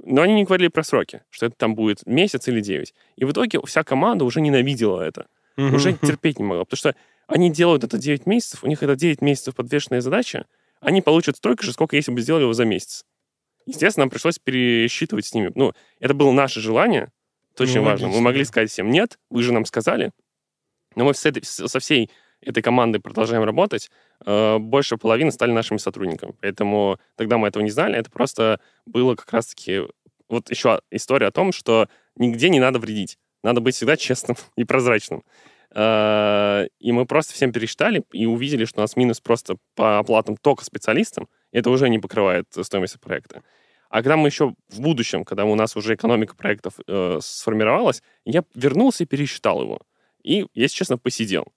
Но они не говорили про сроки, что это там будет месяц или 9. И в итоге вся команда уже ненавидела это Мгм. уже терпеть не могла. Потому что они делают это 9 месяцев, у них это 9 месяцев подвешенная задача, они получат столько же, сколько если бы сделали его за месяц. Естественно, нам пришлось пересчитывать с ними. Ну, это было наше желание, это очень Ну, важно. Мы могли сказать всем «нет», вы же нам сказали, но мы с этой- со всей этой командой продолжаем работать. Э, Больше половины стали нашими сотрудниками. Поэтому тогда мы этого не знали. Это просто было как раз-таки... Вот еще история о том, что нигде не надо вредить. Надо быть всегда честным и прозрачным. Э, И мы просто всем пересчитали и увидели, что у нас минус просто по оплатам только специалистам. Это уже не покрывает стоимость проекта. А когда мы еще в будущем, когда у нас уже экономика проектов э, сформировалась, я вернулся и пересчитал его. И, если честно, посидел.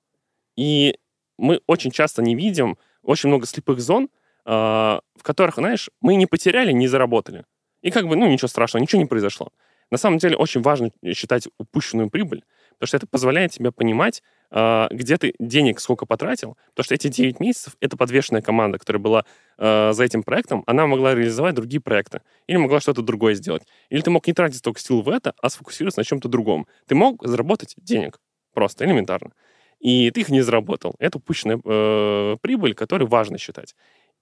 И мы очень часто не видим очень много слепых зон, э, в которых, знаешь, мы не потеряли, не заработали. И как бы, ну, ничего страшного, ничего не произошло. На самом деле очень важно считать упущенную прибыль, потому что это позволяет тебе понимать, э, где ты денег сколько потратил, потому что эти 9 месяцев — это подвешенная команда, которая была э, за этим проектом, она могла реализовать другие проекты или могла что-то другое сделать. Или ты мог не тратить столько сил в это, а сфокусироваться на чем-то другом. Ты мог заработать денег, просто, элементарно. И ты их не заработал. Это упущенная э, прибыль, которую важно считать.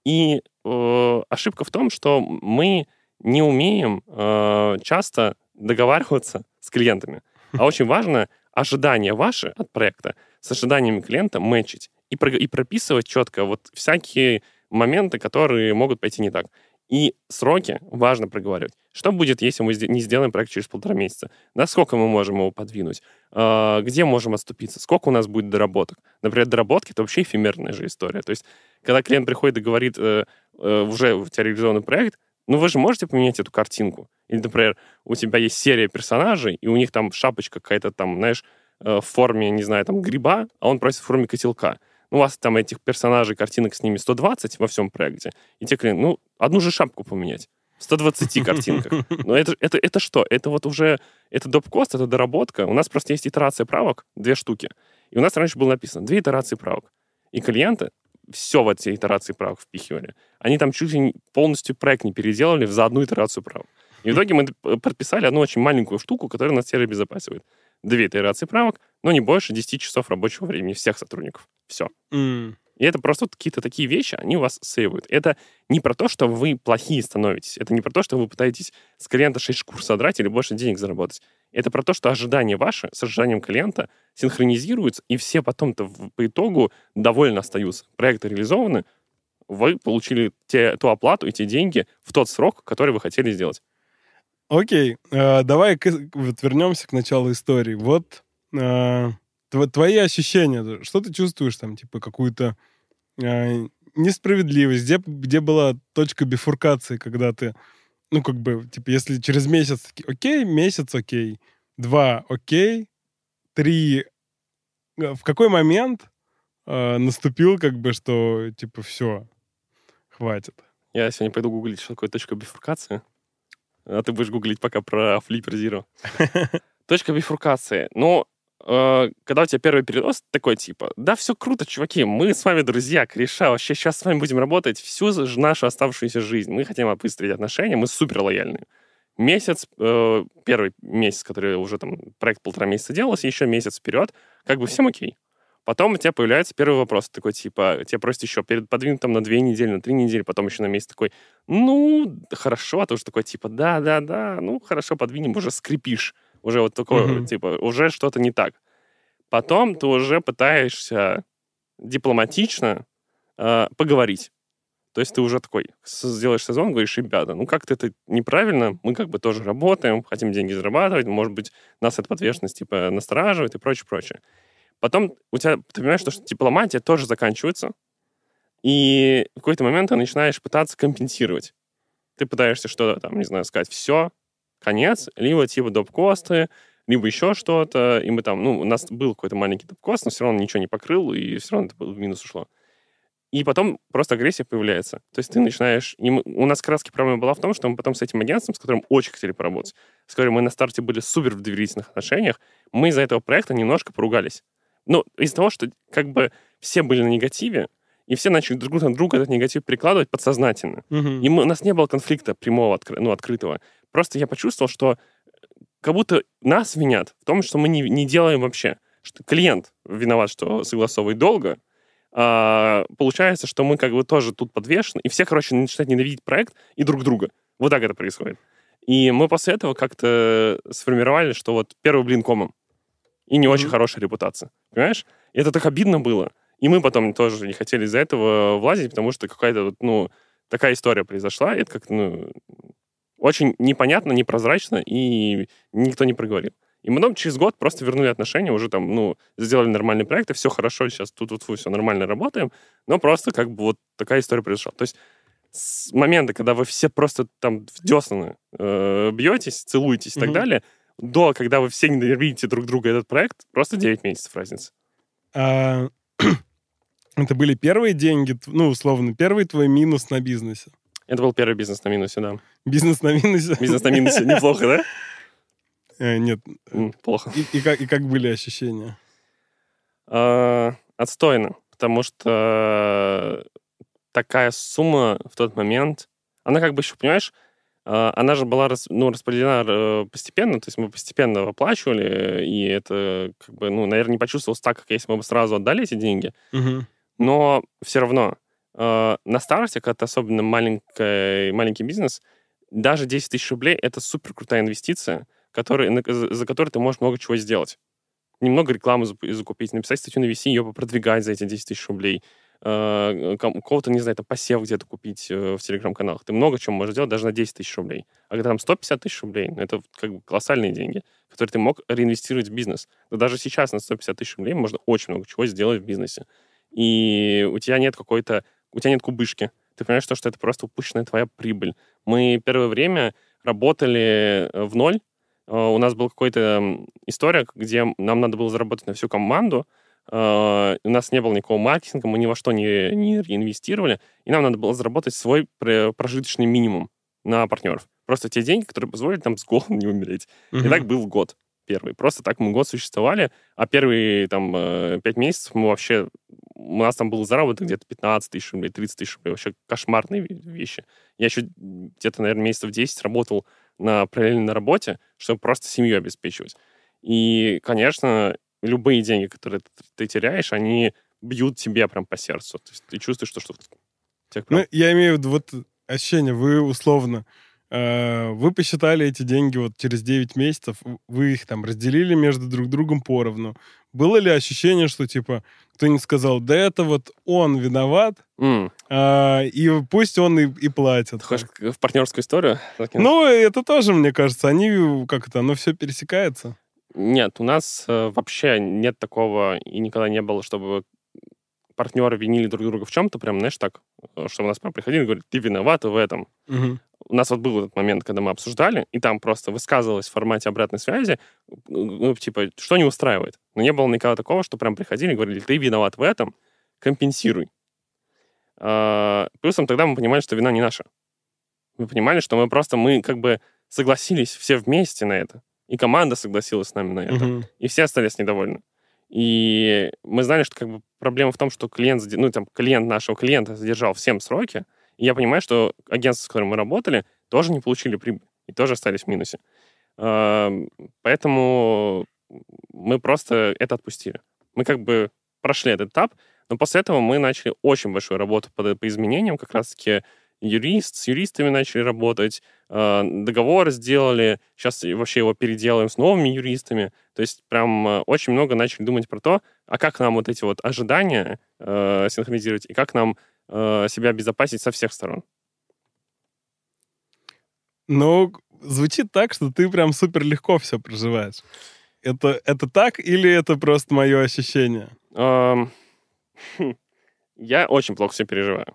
И э, ошибка в том, что мы не умеем э, часто договариваться с клиентами. А очень важно ожидания ваши от проекта с ожиданиями клиента мэчить и, про- и прописывать четко вот всякие моменты, которые могут пойти не так. И сроки важно проговаривать. Что будет, если мы не сделаем проект через полтора месяца? Насколько мы можем его подвинуть? А, Где можем отступиться? Сколько у нас будет доработок? Например, доработки — это вообще эфемерная же история. То есть, когда клиент приходит и говорит, э, э, уже у тебя реализованный проект, ну вы же можете поменять эту картинку? Или, например, у тебя есть серия персонажей, и у них там шапочка какая-то там, знаешь, э, в форме, не знаю, там, гриба, а он просит в форме котелка. Ну, у вас там этих персонажей, картинок с ними 120 во всем проекте, и те клиенты, ну, одну же шапку поменять. В 120 картинках. Но это, это, это что? Это вот уже, это доп-кост, это доработка. У нас просто есть итерация правок, две штуки. И у нас раньше было написано две итерации правок. И клиенты все в эти итерации правок впихивали. Они там чуть ли не полностью проект не переделали за одну итерацию правок. И в итоге мы д- подписали одну очень маленькую штуку, которая нас теперь обезопасивает. Две итерации правок, но не больше 10 часов рабочего времени всех сотрудников. Все. М. И это просто какие-то такие вещи, они у вас сейвают. Это не про то, что вы плохие становитесь. Это не про то, что вы пытаетесь с клиента 6 шкур содрать или больше денег заработать. Это про то, что ожидания ваши с ожиданием клиента синхронизируются, и все потом-то по итогу довольно остаются. Проекты реализованы, вы получили те, ту оплату и те деньги в тот срок, который вы хотели сделать. Окей, э, давай к- вот вернемся к началу истории. Вот э, тв- твои ощущения, что ты чувствуешь там, типа какую-то э, несправедливость, где, где была точка бифуркации, когда ты ну, как бы, типа, если через месяц, окей, месяц, окей, два, окей, три, э, в какой момент э, наступил, как бы, что, типа, все, хватит? Я сегодня пойду гуглить, что такое точка бифуркации. А ты будешь гуглить пока про Flipper Zero. Точка бифуркации. Ну, э, когда у тебя первый перенос такой, типа, да, все круто, чуваки, мы с вами друзья, кореша, вообще сейчас с вами будем работать всю нашу оставшуюся жизнь. Мы хотим выстроить отношения, мы супер лояльные. Месяц, э, первый месяц, который уже там, проект полтора месяца делался, еще месяц вперед, как бы всем окей. Потом у тебя появляется первый вопрос, такой, типа, тебя просят еще перед там на две недели, на три недели, потом еще на месяц такой, ну, хорошо, а ты уже такой, типа, да-да-да, ну, хорошо, подвинем, уже скрипишь, уже вот такое, Мгм. типа, уже что-то не так. Потом ты уже пытаешься дипломатично э, поговорить. То есть ты уже такой сделаешь сезон, говоришь, ребята, ну как-то это неправильно, мы как бы тоже работаем, хотим деньги зарабатывать, может быть, нас эта ответственность типа настораживает и прочее, прочее. Потом у тебя, ты понимаешь, что, дипломатия тоже заканчивается, и в какой-то момент ты начинаешь пытаться компенсировать. Ты пытаешься что-то там, не знаю, сказать, все, конец, либо типа доп-косты, либо еще что-то, и мы там, ну, у нас был какой-то маленький доп-кост, но все равно ничего не покрыл, и все равно это в минус ушло. И потом просто агрессия появляется. То есть ты начинаешь... И мы- у нас как раз проблема была в том, что мы потом с этим агентством, с которым очень хотели поработать, с которым мы на старте были супер в доверительных отношениях, мы из-за этого проекта немножко поругались. Ну, из-за того, что как бы все были на негативе, и все начали друг на друга этот негатив прикладывать подсознательно. Мгм. И мы, у нас не было конфликта прямого, откры- ну, открытого. Просто я почувствовал, что как будто нас винят в том, что мы не, не делаем вообще. Что клиент виноват, что согласовывает долго. А, получается, что мы как бы тоже тут подвешены. И все, короче, начинают ненавидеть проект и друг друга. Вот так это происходит. И мы после этого как-то сформировали, что вот первый блин комом. И не очень Мгм. хорошая репутация. Понимаешь? И это так обидно было. И мы потом тоже не хотели из-за этого влазить, потому что какая-то вот, ну, такая история произошла. И это как-то, ну, очень непонятно, непрозрачно, и никто не проговорил. И мы потом через год просто вернули отношения, уже там, ну, сделали нормальный проект, и все хорошо, сейчас тут вот все нормально работаем, но просто как бы вот такая история произошла. То есть с момента, когда вы все просто там в десны э, бьетесь, целуетесь и так Мгм. далее, до, когда вы все ненавидите друг друга этот проект, просто 9 месяцев разница. А, это были первые деньги, ну, условно, первый твой минус на бизнесе. Это был первый бизнес на минусе, да. Бизнес на минусе? Бизнес на минусе неплохо, да? Э, Нет. Плохо. И, и как, и как были ощущения? А, Отстойно, потому что такая сумма в тот момент, она как бы еще, понимаешь, она же была ну, распределена э, постепенно, то есть мы постепенно оплачивали, и это, как бы, ну, наверное, не почувствовалось так, как если мы бы сразу отдали эти деньги, Мгм. но все равно э, на старте, когда ты особенно маленький, маленький бизнес, даже 10 тысяч рублей — это супер крутая инвестиция, который, на- за, которой ты можешь много чего сделать. Немного рекламы закупить, написать статью на VC, ее попродвигать за эти 10 тысяч рублей, э, кого-то, не знаю, это посев где-то купить э, в телеграм-каналах. Ты много чего можешь делать даже на 10 тысяч рублей. А когда там 150 тысяч рублей, ну, это как бы колоссальные деньги, которые ты мог реинвестировать в бизнес. Но даже сейчас на 150 тысяч рублей можно очень много чего сделать в бизнесе. И у тебя нет какой-то... У тебя нет кубышки. Ты понимаешь, что, что это просто упущенная твоя прибыль. Мы первое время работали э, в ноль. У нас была какая-то история, где нам надо было заработать на всю команду. Э, У нас не было никакого маркетинга, мы ни во что не, не реинвестировали. И нам надо было заработать свой пр- прожиточный минимум на партнеров. Просто те деньги, которые позволят нам с голоду не умереть. И Мгм. так был год первый. Просто так мы год существовали, а первые там э, пять месяцев мы вообще... У нас там был заработок где-то 15 тысяч рублей, 30 тысяч рублей. Вообще кошмарные ве- вещи. Я еще где-то, наверное, месяцев 10 работал на параллельной работе, чтобы просто семью обеспечивать. И, конечно, любые деньги, которые ты, теряешь, они бьют тебе прям по сердцу. То есть ты чувствуешь, что что-то... тебя прям- Ну, я имею в виду вот ощущение, вы условно, э, вы посчитали эти деньги вот через 9 месяцев, вы их там разделили между друг другом поровну. Было ли ощущение, что типа кто-нибудь сказал, да это вот он виноват, М, а, и пусть он и, и платит. ты хочешь в партнерскую историю? Ну, это тоже, мне кажется, они, как это, оно все пересекается. Нет, у нас э, вообще нет такого и никогда не было, чтобы партнеры винили друг друга в чем-то, прям, знаешь, так, э, что у нас прям приходили и говорили, ты виноват в этом. Мгм. У нас вот был этот момент, когда мы обсуждали, и там просто высказывалось в формате обратной связи, ну, типа, что не устраивает. Но не было никогда такого, что прям приходили и говорили, ты виноват в этом, компенсируй. А, Плюсом тогда мы понимали, что вина не наша. Мы понимали, что мы просто, мы как бы согласились все вместе на это. И команда согласилась с нами на это. Мгм. И все остались недовольны. И мы знали, что как бы проблема в том, что клиент, ну, там, клиент нашего клиента задержал всем сроки. И я понимаю, что агентство, с которым мы работали, тоже не получили прибыль. И тоже остались в минусе. Эм, Поэтому мы просто это отпустили. Мы как бы прошли этот этап, но после этого мы начали очень большую работу по, по изменениям, как раз-таки юрист, с юристами начали работать, э, договор сделали, сейчас вообще его переделаем с новыми юристами. То есть прям э, очень много начали думать про то, а как нам вот эти вот ожидания э, синхронизировать и как нам себя обезопасить со всех сторон. Ну, звучит так, что ты прям супер легко все проживаешь. Это, это так или это просто мое ощущение? Я очень плохо все переживаю.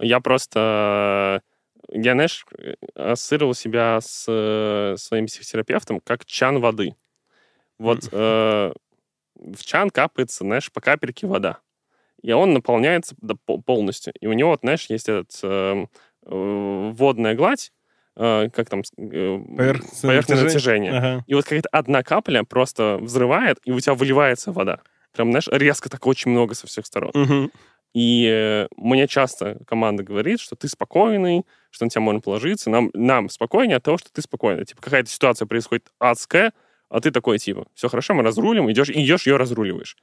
Я просто... э, Я, знаешь, ассоциировал себя с э, своим психотерапевтом как чан воды. Вот э, в чан капается, знаешь, по капельке вода. И он наполняется полностью. И у него, вот, знаешь, есть этот э, э, водная гладь, э, как там... э, Поверхностное поверхностное натяжение? Ага. И вот какая-то одна капля просто взрывает, и у тебя выливается вода. Прям, знаешь, резко так очень много со всех сторон. Мгм. И э, мне часто команда говорит, что ты спокойный, что на тебя можно положиться. Нам, нам спокойнее от того, что ты спокойный. Типа какая-то ситуация происходит адская, а ты такой, типа, все хорошо, мы разрулим, идешь, идешь ее разруливаешь.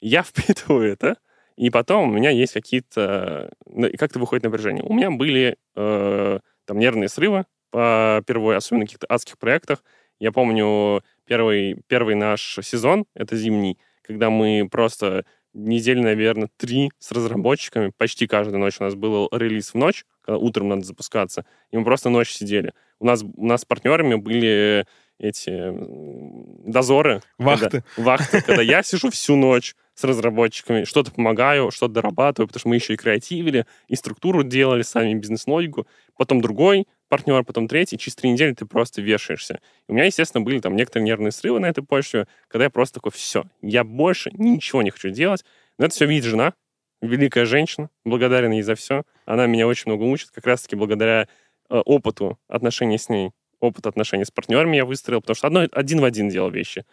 Я впитываю это, и потом у меня есть какие-то... и Как-то выходит напряжение. У меня были э, там нервные срывы по первой, особенно каких-то адских проектах. Я помню первый, первый наш сезон, это зимний, когда мы просто недели, наверное, три с разработчиками. Почти каждую ночь у нас был релиз в ночь, когда утром надо запускаться. И мы просто ночь сидели. У нас, у нас с партнерами были эти м, дозоры. Вахты. Когда, вахты, когда я сижу всю ночь с разработчиками, что-то помогаю, что-то дорабатываю, потому что мы еще и креативили, и структуру делали, сами бизнес-логику. Потом другой партнер, потом третий. Через три недели ты просто вешаешься. У меня, естественно, были там некоторые нервные срывы на этой почве, когда я просто такой, все, я больше ничего не хочу делать. Но это все видит жена, великая женщина, благодарен ей за все. Она меня очень много учит, как раз-таки благодаря э, опыту отношений с ней, опыт отношений с партнерами я выстроил, потому что одно, один в один делал вещи.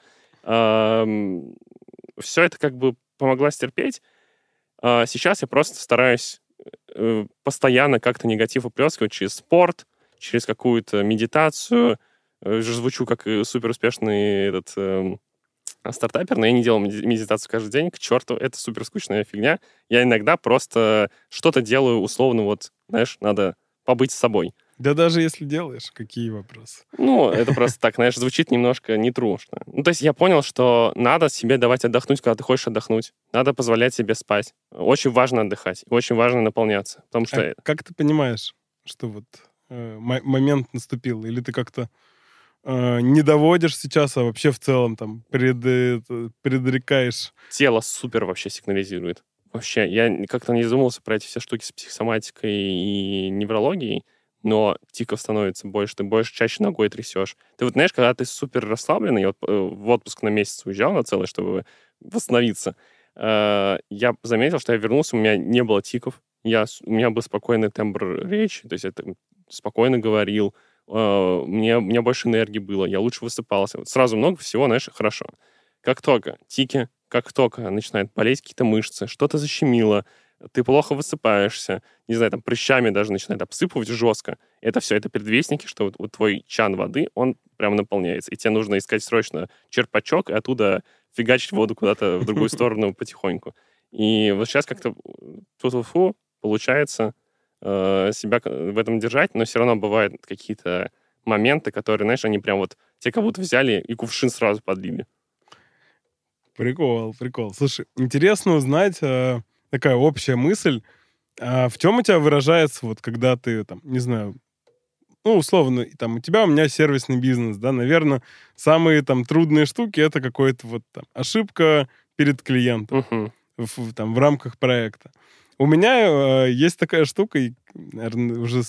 все это как бы помогла стерпеть. А сейчас я просто стараюсь э, постоянно как-то негатив уплескивать через спорт, через какую-то медитацию. Э, Звучу как э, супер успешный этот эм, стартапер, но я не делал меди- медитацию каждый день. К черту, это супер скучная фигня. Я иногда просто что-то делаю условно, вот, знаешь, надо побыть с собой. Да даже если делаешь, какие вопросы? Ну, это просто так, знаешь, звучит немножко нетрушно. Ну, то есть я понял, что надо себе давать отдохнуть, когда ты хочешь отдохнуть. Надо позволять себе спать. Очень важно отдыхать, очень важно наполняться. Потому что А как ты понимаешь, что вот э, мо- момент наступил? Или ты как-то э, не доводишь сейчас, а вообще в целом там пред, это, предрекаешь? тело супер вообще сигнализирует. Вообще, я как-то не задумывался про эти все штуки с психосоматикой и неврологией, но тиков становится больше, ты больше чаще ногой трясешь. Ты вот знаешь, когда ты супер расслабленный, я вот э, в отпуск на месяц уезжал на целый, чтобы восстановиться, э, я заметил, что я вернулся, у меня не было тиков, я, у меня был спокойный тембр речи, то есть там спокойно говорил, э, мне, у меня больше энергии было, я лучше высыпался. Вот сразу много всего, знаешь, хорошо. Как только тики, как только начинают болеть какие-то мышцы, что-то защемило, ты плохо высыпаешься, не знаю, там прыщами даже начинает обсыпывать жестко. Это все, это предвестники, что вот, вот твой чан воды, он прям наполняется. И тебе нужно искать срочно черпачок и оттуда фигачить воду куда-то в другую сторону потихоньку. И вот сейчас как-то фу получается э, себя в этом держать, но все равно бывают какие-то моменты, которые, знаешь, они прям вот те как будто взяли и кувшин сразу подлили. Прикол, прикол. Слушай, интересно узнать, э, такая общая мысль, а в чем у тебя выражается, вот когда ты, там, не знаю, ну, условно, там, у тебя, у меня сервисный бизнес, да, наверное, самые там трудные штуки — это какая-то вот там ошибка перед клиентом. Мгм. в, там, в рамках проекта. У меня э, есть такая штука, и, наверное, уже,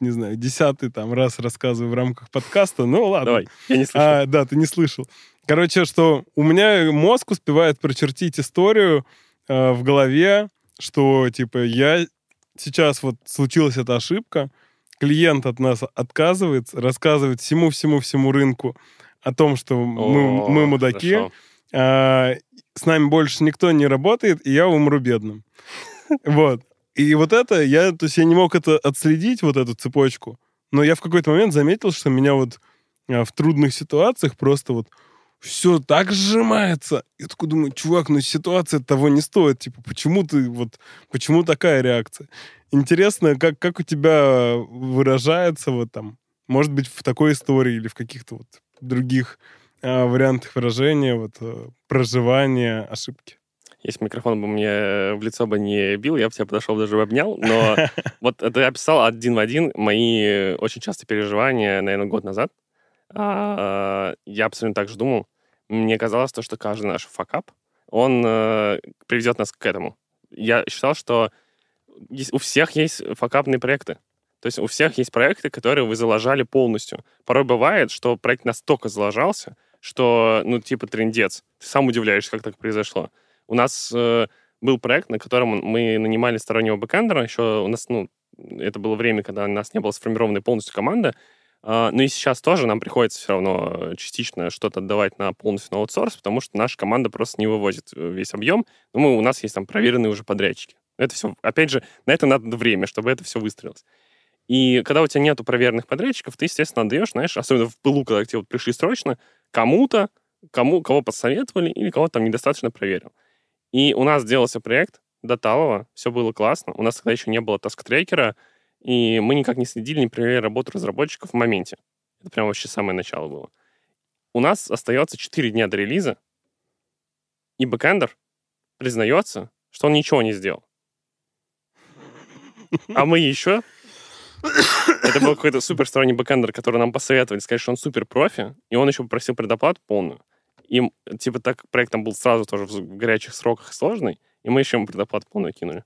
не знаю, десятый там раз рассказываю в рамках подкаста, ну ладно. Давай, я не слышал. А, да, ты не слышал. Короче, что у меня мозг успевает прочертить историю э, в голове, что, типа, я сейчас вот случилась эта ошибка, клиент от нас отказывается, рассказывает всему-всему-всему рынку о том, что мы, мы мудаки, а, с нами больше никто не работает, и я умру бедным. Вот. И вот это, я, то есть я не мог это отследить, вот эту цепочку, но я в какой-то момент заметил, что меня вот а, в трудных ситуациях просто вот все так сжимается. Я такой думаю, чувак, ну ситуация того не стоит. Типа, почему ты вот, почему такая реакция? Интересно, как, как у тебя выражается вот там, может быть, в такой истории или в каких-то вот других а, вариантах выражения, вот, э, проживания ошибки. Если микрофон бы мне в лицо бы не бил, я бы тебя подошел даже бы обнял. Но вот это я описал один в один мои очень частые переживания, наверное, год назад. А, Я абсолютно так же думал. Мне казалось, то, что каждый наш факап, он э, приведет нас к этому. Я считал, что у всех есть факапные проекты. То есть у всех есть проекты, которые вы заложали полностью. Порой бывает, что проект настолько залажался, что, ну, типа, трендец. Ты сам удивляешься, как так произошло. У нас э, был проект, на котором мы нанимали стороннего бэкэндера. Еще у нас, ну, это было время, когда у нас не была сформированной полностью команда. А, ну и сейчас тоже нам приходится все равно э, частично что-то отдавать на полностью на аутсорс, потому что наша команда просто не вывозит э, весь объем. Но мы, у нас есть там проверенные уже подрядчики. Это все, опять же, на это надо время, чтобы это все выстроилось. И когда у тебя нету проверенных подрядчиков, ты, естественно, отдаешь, знаешь, особенно в пылу, когда к тебе вот пришли срочно, кому-то, кому, кого посоветовали или кого там недостаточно проверил. И у нас делался проект до талого, все было классно. У нас тогда еще не было таск-трекера, и мы никак не следили, не проверяли работу разработчиков в моменте. Это прям вообще самое начало было. У нас остается 4 дня до релиза, и бэкэндер признается, что он ничего не сделал. А мы еще... Это был какой-то суперсторонний бэкэндер, который нам посоветовали, сказать, что он супер профи, и он еще попросил предоплату полную. И, м, типа, так проект там был сразу тоже в горячих сроках сложный, и мы еще ему предоплату полную кинули.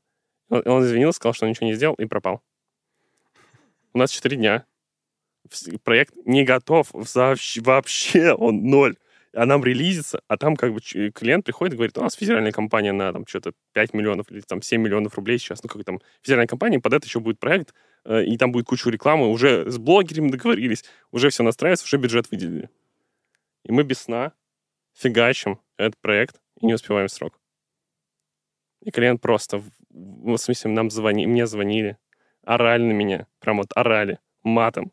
Он, он извинился, сказал, что ничего не сделал, и пропал. У нас 4 дня. Проект не готов вообще, он ноль. А нам релизится, а там как бы ч- клиент приходит и говорит, у нас федеральная компания на там что-то 5 миллионов или там 7 миллионов рублей сейчас, ну как там, федеральная компания, под это еще будет проект, э, и там будет куча рекламы, уже с блогерами договорились, уже все настраивается, уже бюджет выделили. И мы без сна фигачим этот проект и не успеваем в срок. И клиент просто, в, в смысле, нам звони, мне звонили, орали на меня, прям вот орали, матом.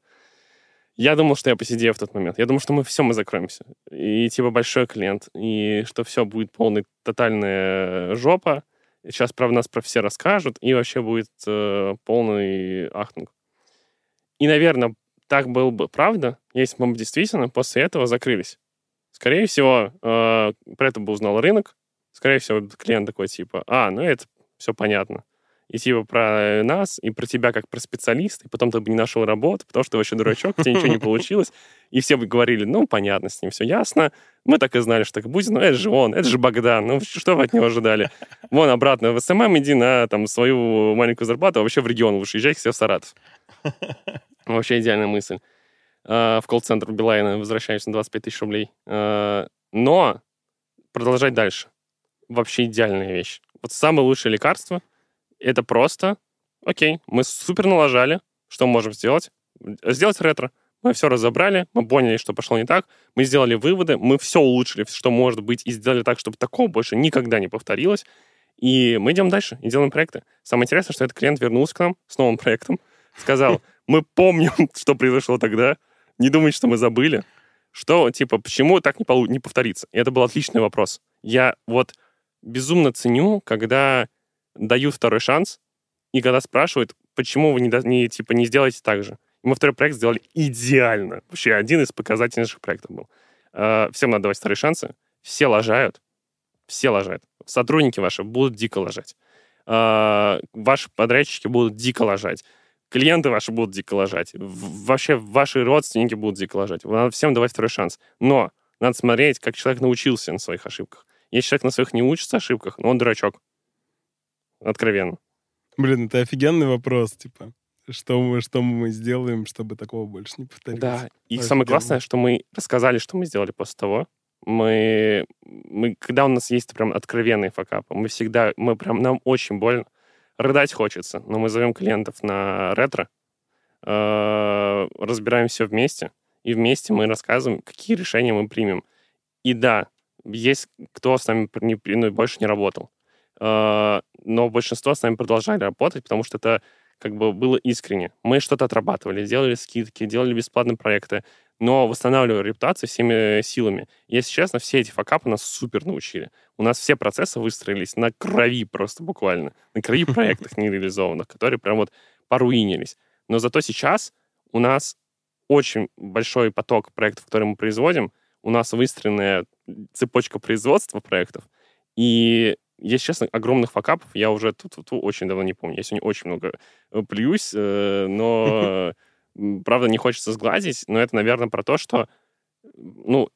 Я думал, что я посидею в тот момент. Я думал, что мы все, мы закроемся. И типа большой клиент. И что все будет полная тотальная жопа. И Сейчас про нас про все расскажут. И вообще будет э, полный ахтунг. И, наверное, так было бы правда, если бы мы действительно после этого закрылись. Скорее всего, э, про это бы узнал рынок. Скорее всего, клиент такой типа, а, ну это все понятно. И типа про нас, и про тебя как про специалиста, и потом ты бы не нашел работу, потому что ты вообще дурачок, у тебя ничего не получилось. И все бы говорили, ну, понятно, с ним все ясно. Мы так и знали, что так будет. Ну, это же он, это же Богдан. Ну, что вы от него ожидали? Вон, обратно в SMM иди на там, свою маленькую зарплату, а вообще в регион лучше езжай себе в Саратов. Вообще идеальная мысль. А, В колл-центр Билайна возвращаюсь на 25 тысяч рублей. А, Но продолжать дальше. Вообще идеальная вещь. Вот самое лучшее лекарство — это просто, окей, мы супер налажали, что мы можем сделать? Сделать ретро. Мы все разобрали, мы поняли, что пошло не так, мы сделали выводы, мы все улучшили, что может быть, и сделали так, чтобы такого больше никогда не повторилось. И мы идем дальше и делаем проекты. Самое интересное, что этот клиент вернулся к нам с новым проектом, сказал, мы помним, что произошло тогда, не думайте, что мы забыли, что, типа, почему так не, полу- не повторится? И это был отличный вопрос. Я вот безумно ценю, когда дают второй шанс, и когда спрашивают, почему вы не, не, типа, не сделаете так же. И мы второй проект сделали идеально. Вообще один из показательнейших проектов был. Э, Всем надо давать вторые шансы. Все лажают. Все лажают. Сотрудники ваши будут дико лажать. Э, Ваши подрядчики будут дико лажать. Клиенты ваши будут дико лажать. Вообще ваши родственники будут дико лажать. Надо всем давать второй шанс. Но надо смотреть, как человек научился на своих ошибках. Если человек на своих не учится ошибках, ну, он дурачок. Откровенно. Блин, это офигенный вопрос, типа. Что мы, что мы сделаем, чтобы такого больше не повторилось? Да, и Офигенно. самое классное, что мы рассказали, что мы сделали после того. Мы, мы, когда у нас есть прям откровенные факапы, мы всегда, мы прям, нам очень больно. Рыдать хочется, но мы зовем клиентов на ретро, э, разбираем все вместе, и вместе мы рассказываем, какие решения мы примем. И да, есть кто с нами не, ну, больше не работал, Э, но большинство с нами продолжали работать, потому что это как бы было искренне. Мы что-то отрабатывали, делали скидки, делали бесплатные проекты, но восстанавливали репутацию всеми силами. Если честно, все эти факапы нас супер научили. У нас все процессы выстроились на крови просто буквально. На крови проектах нереализованных, которые прям вот поруинились. Но зато сейчас у нас очень большой поток проектов, которые мы производим. У нас выстроенная цепочка производства проектов. И если честно, огромных факапов я уже тут, тут очень давно не помню. Я сегодня очень много э, плююсь, э, но, правда, не хочется сглазить. Но это, наверное, про то, что, ну,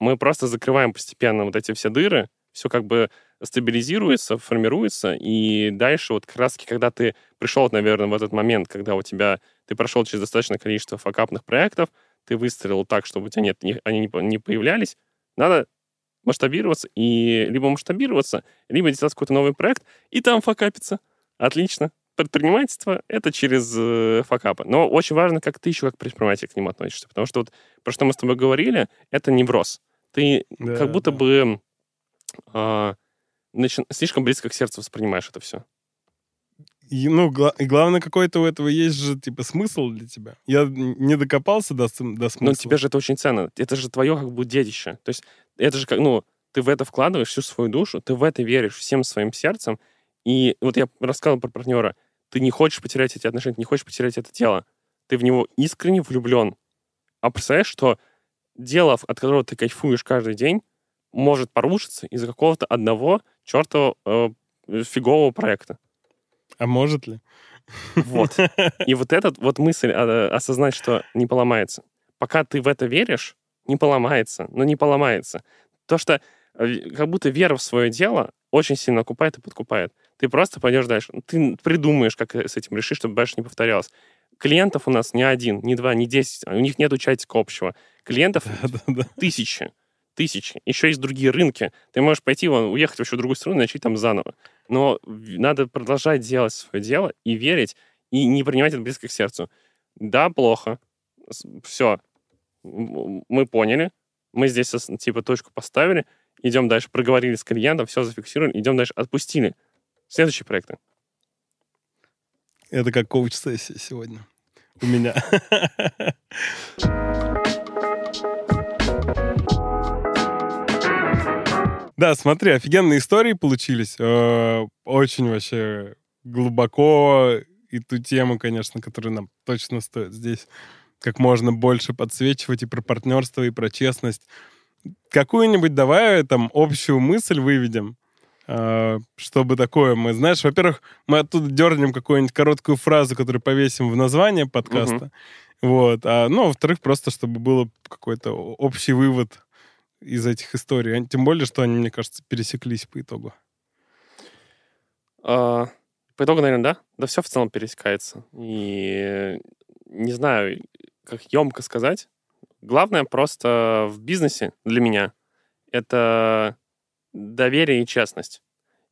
мы просто закрываем постепенно вот эти все дыры, все как бы стабилизируется, формируется, и дальше вот как раз когда ты пришел, наверное, в этот момент, когда у тебя, ты прошел через достаточное количество факапных проектов, ты выстрелил так, чтобы у тебя нет, не- они не не появлялись, надо масштабироваться, и либо масштабироваться, либо делать какой-то новый проект, и там факапиться. Отлично. Предпринимательство — это через э, факапы. Но очень важно, как ты еще как предприниматель к ним относишься. Потому что вот про что мы с тобой говорили, это невроз. Ты Да, как будто да. бы а, начи- слишком близко к сердцу воспринимаешь это все. И, ну, гла- и главное, какой-то у этого есть же, типа, смысл для тебя. Я не докопался до, до смысла. Но тебе же это очень ценно. Это же твое как бы детище. То есть это же как, ну, ты в это вкладываешь всю свою душу, ты в это веришь всем своим сердцем. И вот я рассказывал про партнера. Ты не хочешь потерять эти отношения, ты не хочешь потерять это тело. Ты в него искренне влюблен. А представляешь, что дело, от которого ты кайфуешь каждый день, может порушиться из-за какого-то одного чертового э, фигового проекта. А может ли? Вот. И вот этот вот мысль а, осознать, что не поломается. Пока ты в это веришь, не поломается, но не поломается. То, что э, как будто вера в свое дело очень сильно окупает и подкупает. Ты просто пойдешь дальше. Ты придумаешь, как с этим решить, чтобы больше не повторялось. Клиентов у нас не один, не два, не десять. У них нету чатика общего. Клиентов тысячи. Тысячи. Еще есть другие рынки. Ты можешь пойти, вон, уехать вообще в другую страну и начать там заново. Но надо продолжать делать свое дело и верить, и не принимать это близко к сердцу. Да, плохо. Все. Мы поняли. Мы здесь типа точку поставили. Идем дальше. Проговорили с клиентом, все зафиксировали. Идем дальше. Отпустили. Следующие проекты. Это как коуч-сессия сегодня. У меня. Да, смотри, офигенные истории получились. Э, Очень вообще глубоко и ту тему, конечно, которую нам точно стоит здесь как можно больше подсвечивать и про партнерство, и про честность. Какую-нибудь давай там общую мысль выведем, чтобы такое мы, знаешь, во-первых, мы оттуда дернем какую-нибудь короткую фразу, которую повесим в название подкаста. Вот. А, ну, а во-вторых, просто чтобы был какой-то общий вывод из этих историй. А Тем более, что они, мне кажется, пересеклись по итогу. А, По итогу, наверное, да. Да все в целом пересекается. И не знаю, как емко сказать. Главное просто в бизнесе для меня это доверие и честность.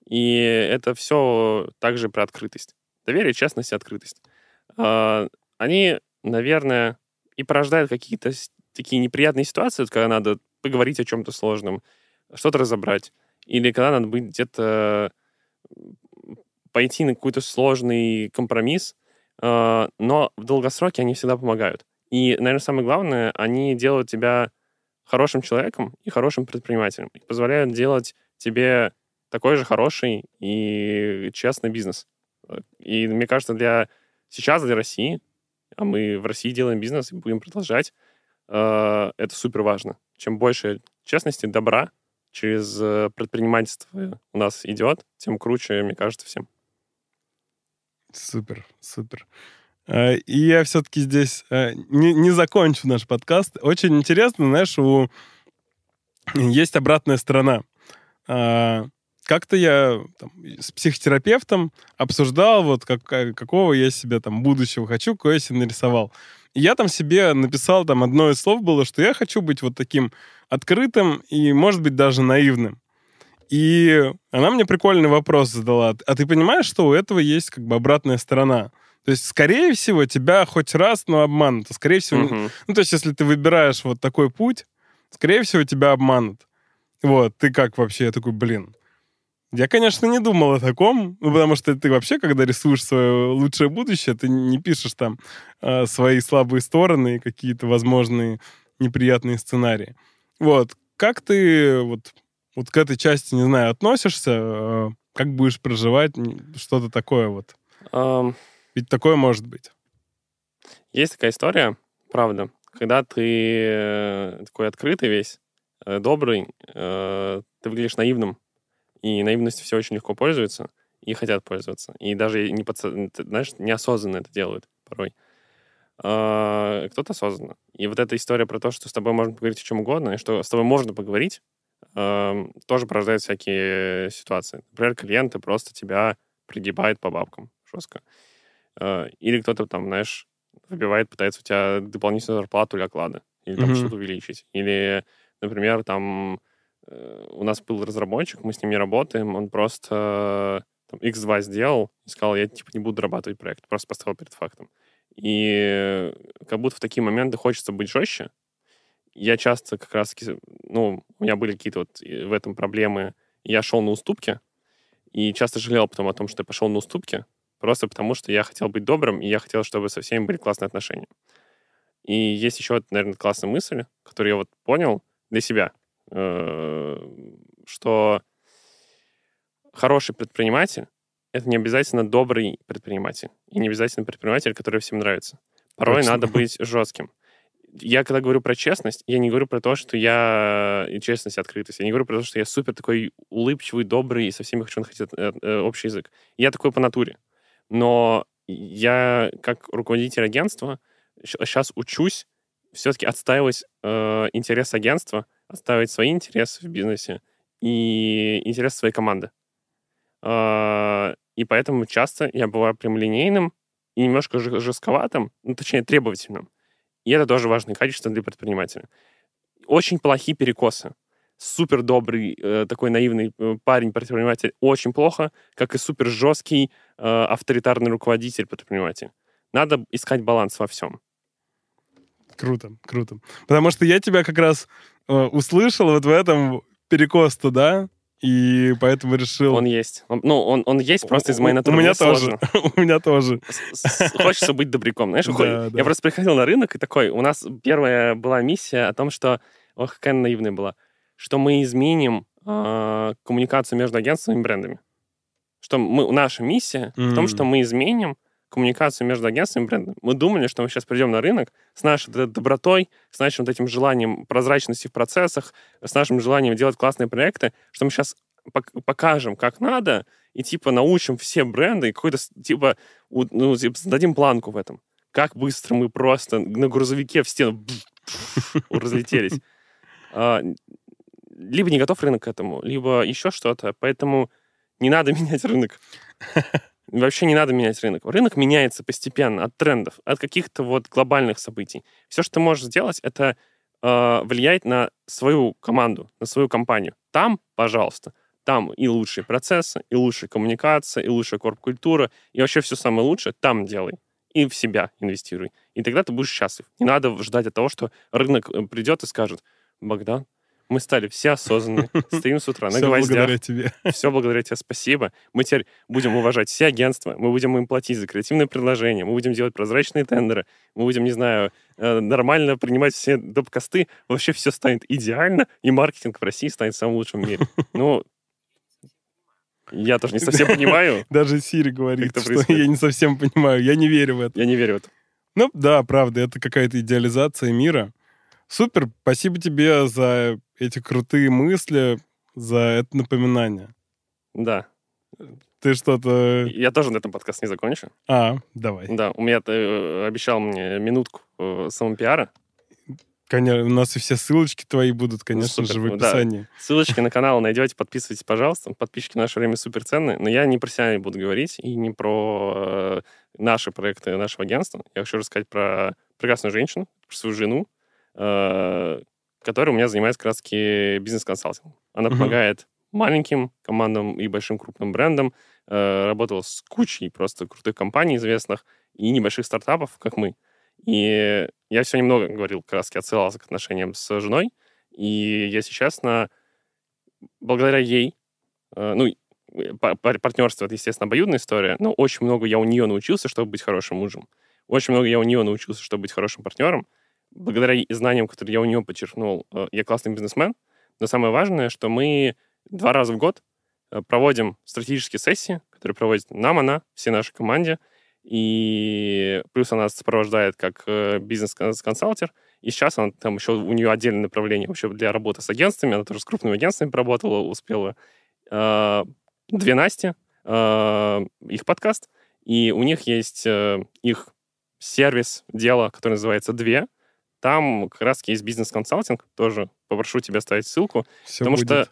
И это все также про открытость. Доверие, честность и открытость. А, Они, наверное, и порождают какие-то такие неприятные ситуации, когда надо поговорить о чем-то сложном, что-то разобрать. Или когда надо быть где-то пойти на какой-то сложный компромисс, э, но в долгосроке они всегда помогают. И, наверное, самое главное, они делают тебя хорошим человеком и хорошим предпринимателем. И позволяют делать тебе такой же хороший и честный бизнес. И мне кажется, для сейчас, для России, а мы в России делаем бизнес и будем продолжать, э, это супер важно. Чем больше честности, добра через э, предпринимательство у нас идет, тем круче, мне кажется, всем. Супер, супер. Э, И я все-таки здесь э, не, не закончу наш подкаст. Очень интересно, знаешь, у... есть обратная сторона. а, как-то я там, с психотерапевтом обсуждал, вот как, какого я себе там будущего хочу, какое я себе нарисовал. И я там себе написал, там одно из слов было, что я хочу быть вот таким открытым и, может быть, даже наивным. И она мне прикольный вопрос задала. А ты понимаешь, что у этого есть как бы обратная сторона? То есть, скорее всего, тебя хоть раз, но обманут. А скорее всего... Мгм. Ну, то есть, если ты выбираешь вот такой путь, скорее всего, тебя обманут. Вот, ты как вообще? Я такой, блин. Я, конечно, не думал о таком, ну, потому что ты вообще, когда рисуешь свое лучшее будущее, ты не пишешь там э, свои слабые стороны и какие-то возможные неприятные сценарии. Вот. Как ты вот, вот к этой части, не знаю, относишься? Э, как будешь проживать? Что-то такое вот. Ам, Ведь такое может быть. Есть такая история, правда, когда ты э, такой открытый весь, э, добрый, э, ты выглядишь наивным, и наивностью все очень легко пользуются и хотят пользоваться. И даже не ты знаешь, неосознанно это делают порой. А, Кто-то осознанно. И вот эта история про то, что с тобой можно поговорить о чем угодно, и что с тобой можно поговорить, эм, тоже порождает всякие ситуации. Например, клиенты просто тебя пригибают по бабкам жестко. Э, Или кто-то там, знаешь, выбивает, пытается у тебя дополнительную зарплату или оклады. Или там Мгм. что-то увеличить. Или, например, там э, у нас был разработчик, мы с ним не работаем, он просто там, X2 сделал и сказал, я типа не буду дорабатывать проект, просто поставил перед фактом. И как будто в такие моменты хочется быть жестче. Я часто как раз, ну, у меня были какие-то вот э, в этом проблемы. Я шел на уступки, и часто жалел потом о том, что я пошел на уступки, просто потому что я хотел быть добрым, и я хотел, чтобы со всеми были классные отношения. И есть еще, наверное, классная мысль, которую я вот понял для себя, э, что хороший предприниматель — это не обязательно добрый предприниматель, и не обязательно предприниматель, который всем нравится. Порой Точно. надо быть жестким. Я когда говорю про честность, я не говорю про то, что я... И честность, и открытость. Я не говорю про то, что я супер такой улыбчивый, добрый, и со всеми хочу находить э, э, общий язык. Я такой по натуре. Но я, как руководитель агентства, сейчас учусь все-таки отстаивать э, интерес агентства, отстаивать свои интересы в бизнесе и интересы своей команды. Э, и поэтому часто я бываю прямолинейным и немножко жестковатым, ну, точнее, требовательным. И это тоже важное качество для предпринимателя. Очень плохие перекосы. Супер добрый, э, такой наивный э, парень, предприниматель, очень плохо, как и супер жесткий, э, авторитарный руководитель, предприниматель. Надо искать баланс во всем. Круто, круто. Потому что я тебя как раз э, услышал вот в этом перекос туда, и поэтому решил... Он есть. Он- ну, он, он есть просто из моей натуры. У меня тоже. У меня тоже. Хочется быть добряком. Знаешь, Да, хо- да. я просто приходил на рынок и такой, у нас первая была миссия о том, что, ох, какая наивная была, что мы изменим а, коммуникацию между агентствами и брендами. Что мы, наша миссия в том, что мы изменим коммуникацию между агентствами и брендами. Мы думали, что мы сейчас придем на рынок с нашей добротой, с нашим вот этим желанием прозрачности в процессах, с нашим желанием делать классные проекты, что мы сейчас пок- покажем, как надо, и типа научим все бренды, и какой-то типа, ну, типа, дадим планку в этом. Как быстро мы просто на грузовике в стену разлетелись. Либо не готов рынок к этому, либо еще что-то. Поэтому не надо менять рынок. Вообще не надо менять рынок. Рынок меняется постепенно от трендов, от каких-то вот глобальных событий. Все, что ты можешь сделать, это э, влиять на свою команду, на свою компанию. Там, пожалуйста, там и лучшие процессы, и лучшая коммуникация, и лучшая корп-культура, и вообще все самое лучшее там делай. И в себя инвестируй. И тогда ты будешь счастлив. Не надо ждать от того, что рынок э, придет и скажет, Богдан, мы стали все осознанные, стоим с утра на гвоздях, благодаря тебе. все благодаря тебе спасибо. Мы теперь будем уважать все агентства, мы будем им платить за креативные предложения, мы будем делать прозрачные тендеры, мы будем, не знаю, э, нормально принимать все доп-косты. Вообще все станет идеально, и маркетинг в России станет самым лучшим в мире. Ну, я тоже не совсем понимаю. Даже Сири говорит, что я не совсем понимаю. Я не верю в это. Я не верю в это. Ну, да, правда, это какая-то идеализация мира. Супер, спасибо тебе за эти крутые мысли, за это напоминание. Да. Ты что-то... Я тоже на этом подкаст не закончу. А, давай. Да, у меня ты э, обещал мне минутку э, самопиара. Конечно, у нас и все ссылочки твои будут, конечно Супер, же, в ну да. описании. Ссылочки на канал найдете, подписывайтесь, пожалуйста. Подписчики в наше время супер ценные. Но я не про себя не буду говорить и не про э, наши проекты нашего агентства. Я хочу рассказать про прекрасную женщину, про свою жену, э, которая у меня занимается как раз бизнес-консалтингом. Она Мгм. помогает маленьким командам и большим крупным брендам. Э, работала с кучей просто крутых компаний известных и небольших стартапов, как мы. И я сегодня много говорил, как раз отсылался к отношениям с женой. И, если честно, благодаря ей, э, ну, э, па- пар- партнерство, это, естественно, обоюдная история, но очень много я у нее научился, чтобы быть хорошим мужем. Очень много я у нее научился, чтобы быть хорошим партнером. Благодаря знаниям, которые я у нее подчеркнул, э, я классный бизнесмен. Но самое важное, что мы два раза в год э, проводим стратегические сессии, которые проводит нам она, всей нашей команде, и плюс она сопровождает как э, бизнес-консалтер, и сейчас она там еще у нее отдельное направление вообще для работы с агентствами, она тоже с крупными агентствами поработала, успела. Две Насти, их подкаст, и у них есть их сервис, дело, которое называется «Две». Там как раз есть бизнес-консалтинг, тоже попрошу тебя ставить ссылку, Все Потому будет.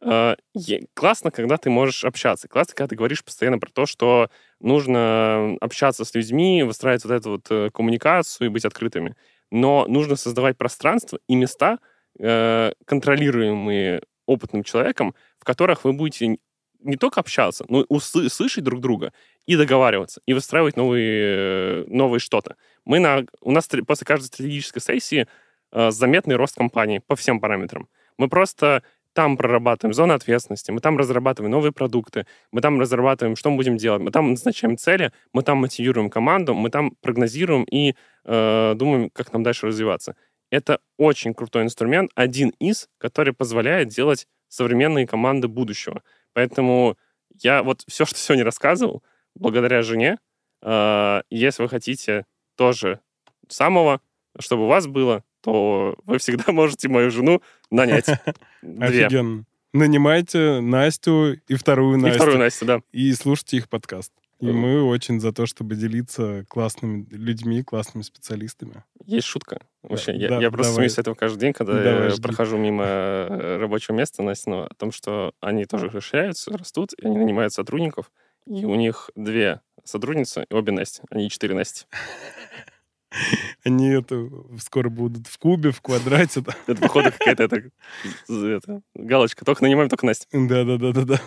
что э, классно, когда ты можешь общаться. Классно, когда ты говоришь постоянно про то, что нужно общаться с людьми, выстраивать вот эту вот э, коммуникацию и быть открытыми. Но нужно создавать пространство и места, э, контролируемые опытным человеком, в которых вы будете не только общаться, но и усы- слышать друг друга и договариваться, и выстраивать новые, новые что-то. Мы на, у нас после каждой стратегической сессии э, заметный рост компании по всем параметрам. Мы просто там прорабатываем зоны ответственности, мы там разрабатываем новые продукты, мы там разрабатываем, что мы будем делать, мы там назначаем цели, мы там мотивируем команду, мы там прогнозируем и э, думаем, как нам дальше развиваться. Это очень крутой инструмент, один из, который позволяет делать современные команды будущего. Поэтому я вот все, что сегодня рассказывал, благодаря жене, э, если вы хотите тоже самого, чтобы у вас было, то вы всегда можете мою жену нанять. Две. Офигенно. Нанимайте Настю и вторую И Настю. вторую Настю, да. и слушайте их подкаст. И Мгм. мы очень за то, чтобы делиться классными людьми, классными специалистами. Есть шутка. Вообще, я, да, я просто давай. смеюсь этого каждый день, когда Давай, я жги. прохожу мимо э, рабочего места Настиного, о том, что они тоже расширяются, растут, и они нанимают сотрудников, и у них две сотрудницы, и обе Насти, они четыре Насти. Они это скоро будут в кубе, в квадрате. Это, походу, какая-то это, галочка. Только нанимаем, только Настя. Да-да-да-да-да.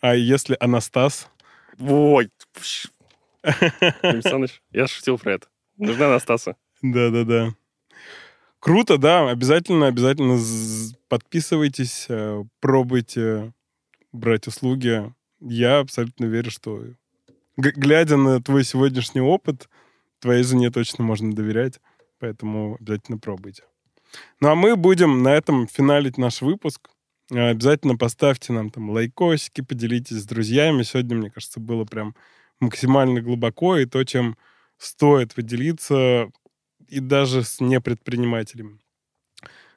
А если Анастас? Ой. Александрович, я шутил про это. Нужна Анастаса. Да-да-да. Круто, да. Обязательно, обязательно подписывайтесь, э, пробуйте брать услуги. Я абсолютно верю, что глядя на твой сегодняшний опыт, твоей жене точно можно доверять, поэтому обязательно пробуйте. Ну а мы будем на этом финалить наш выпуск. Э, Обязательно поставьте нам там лайкосики, поделитесь с друзьями. Сегодня, мне кажется, было прям максимально глубоко и то, чем стоит поделиться и даже с непредпринимателями.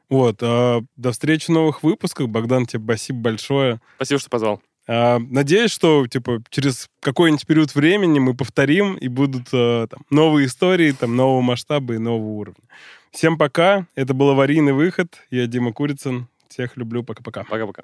Вот. а, До встречи в новых выпусках. Богдан, тебе спасибо большое. Спасибо, что позвал. А, Надеюсь, что типа через какой-нибудь период времени мы повторим и будут а, там, новые истории, там, нового масштаба и нового уровня. Всем пока. Это был аварийный выход. Я Дима Курицын. Всех люблю. Пока-пока. Пока-пока.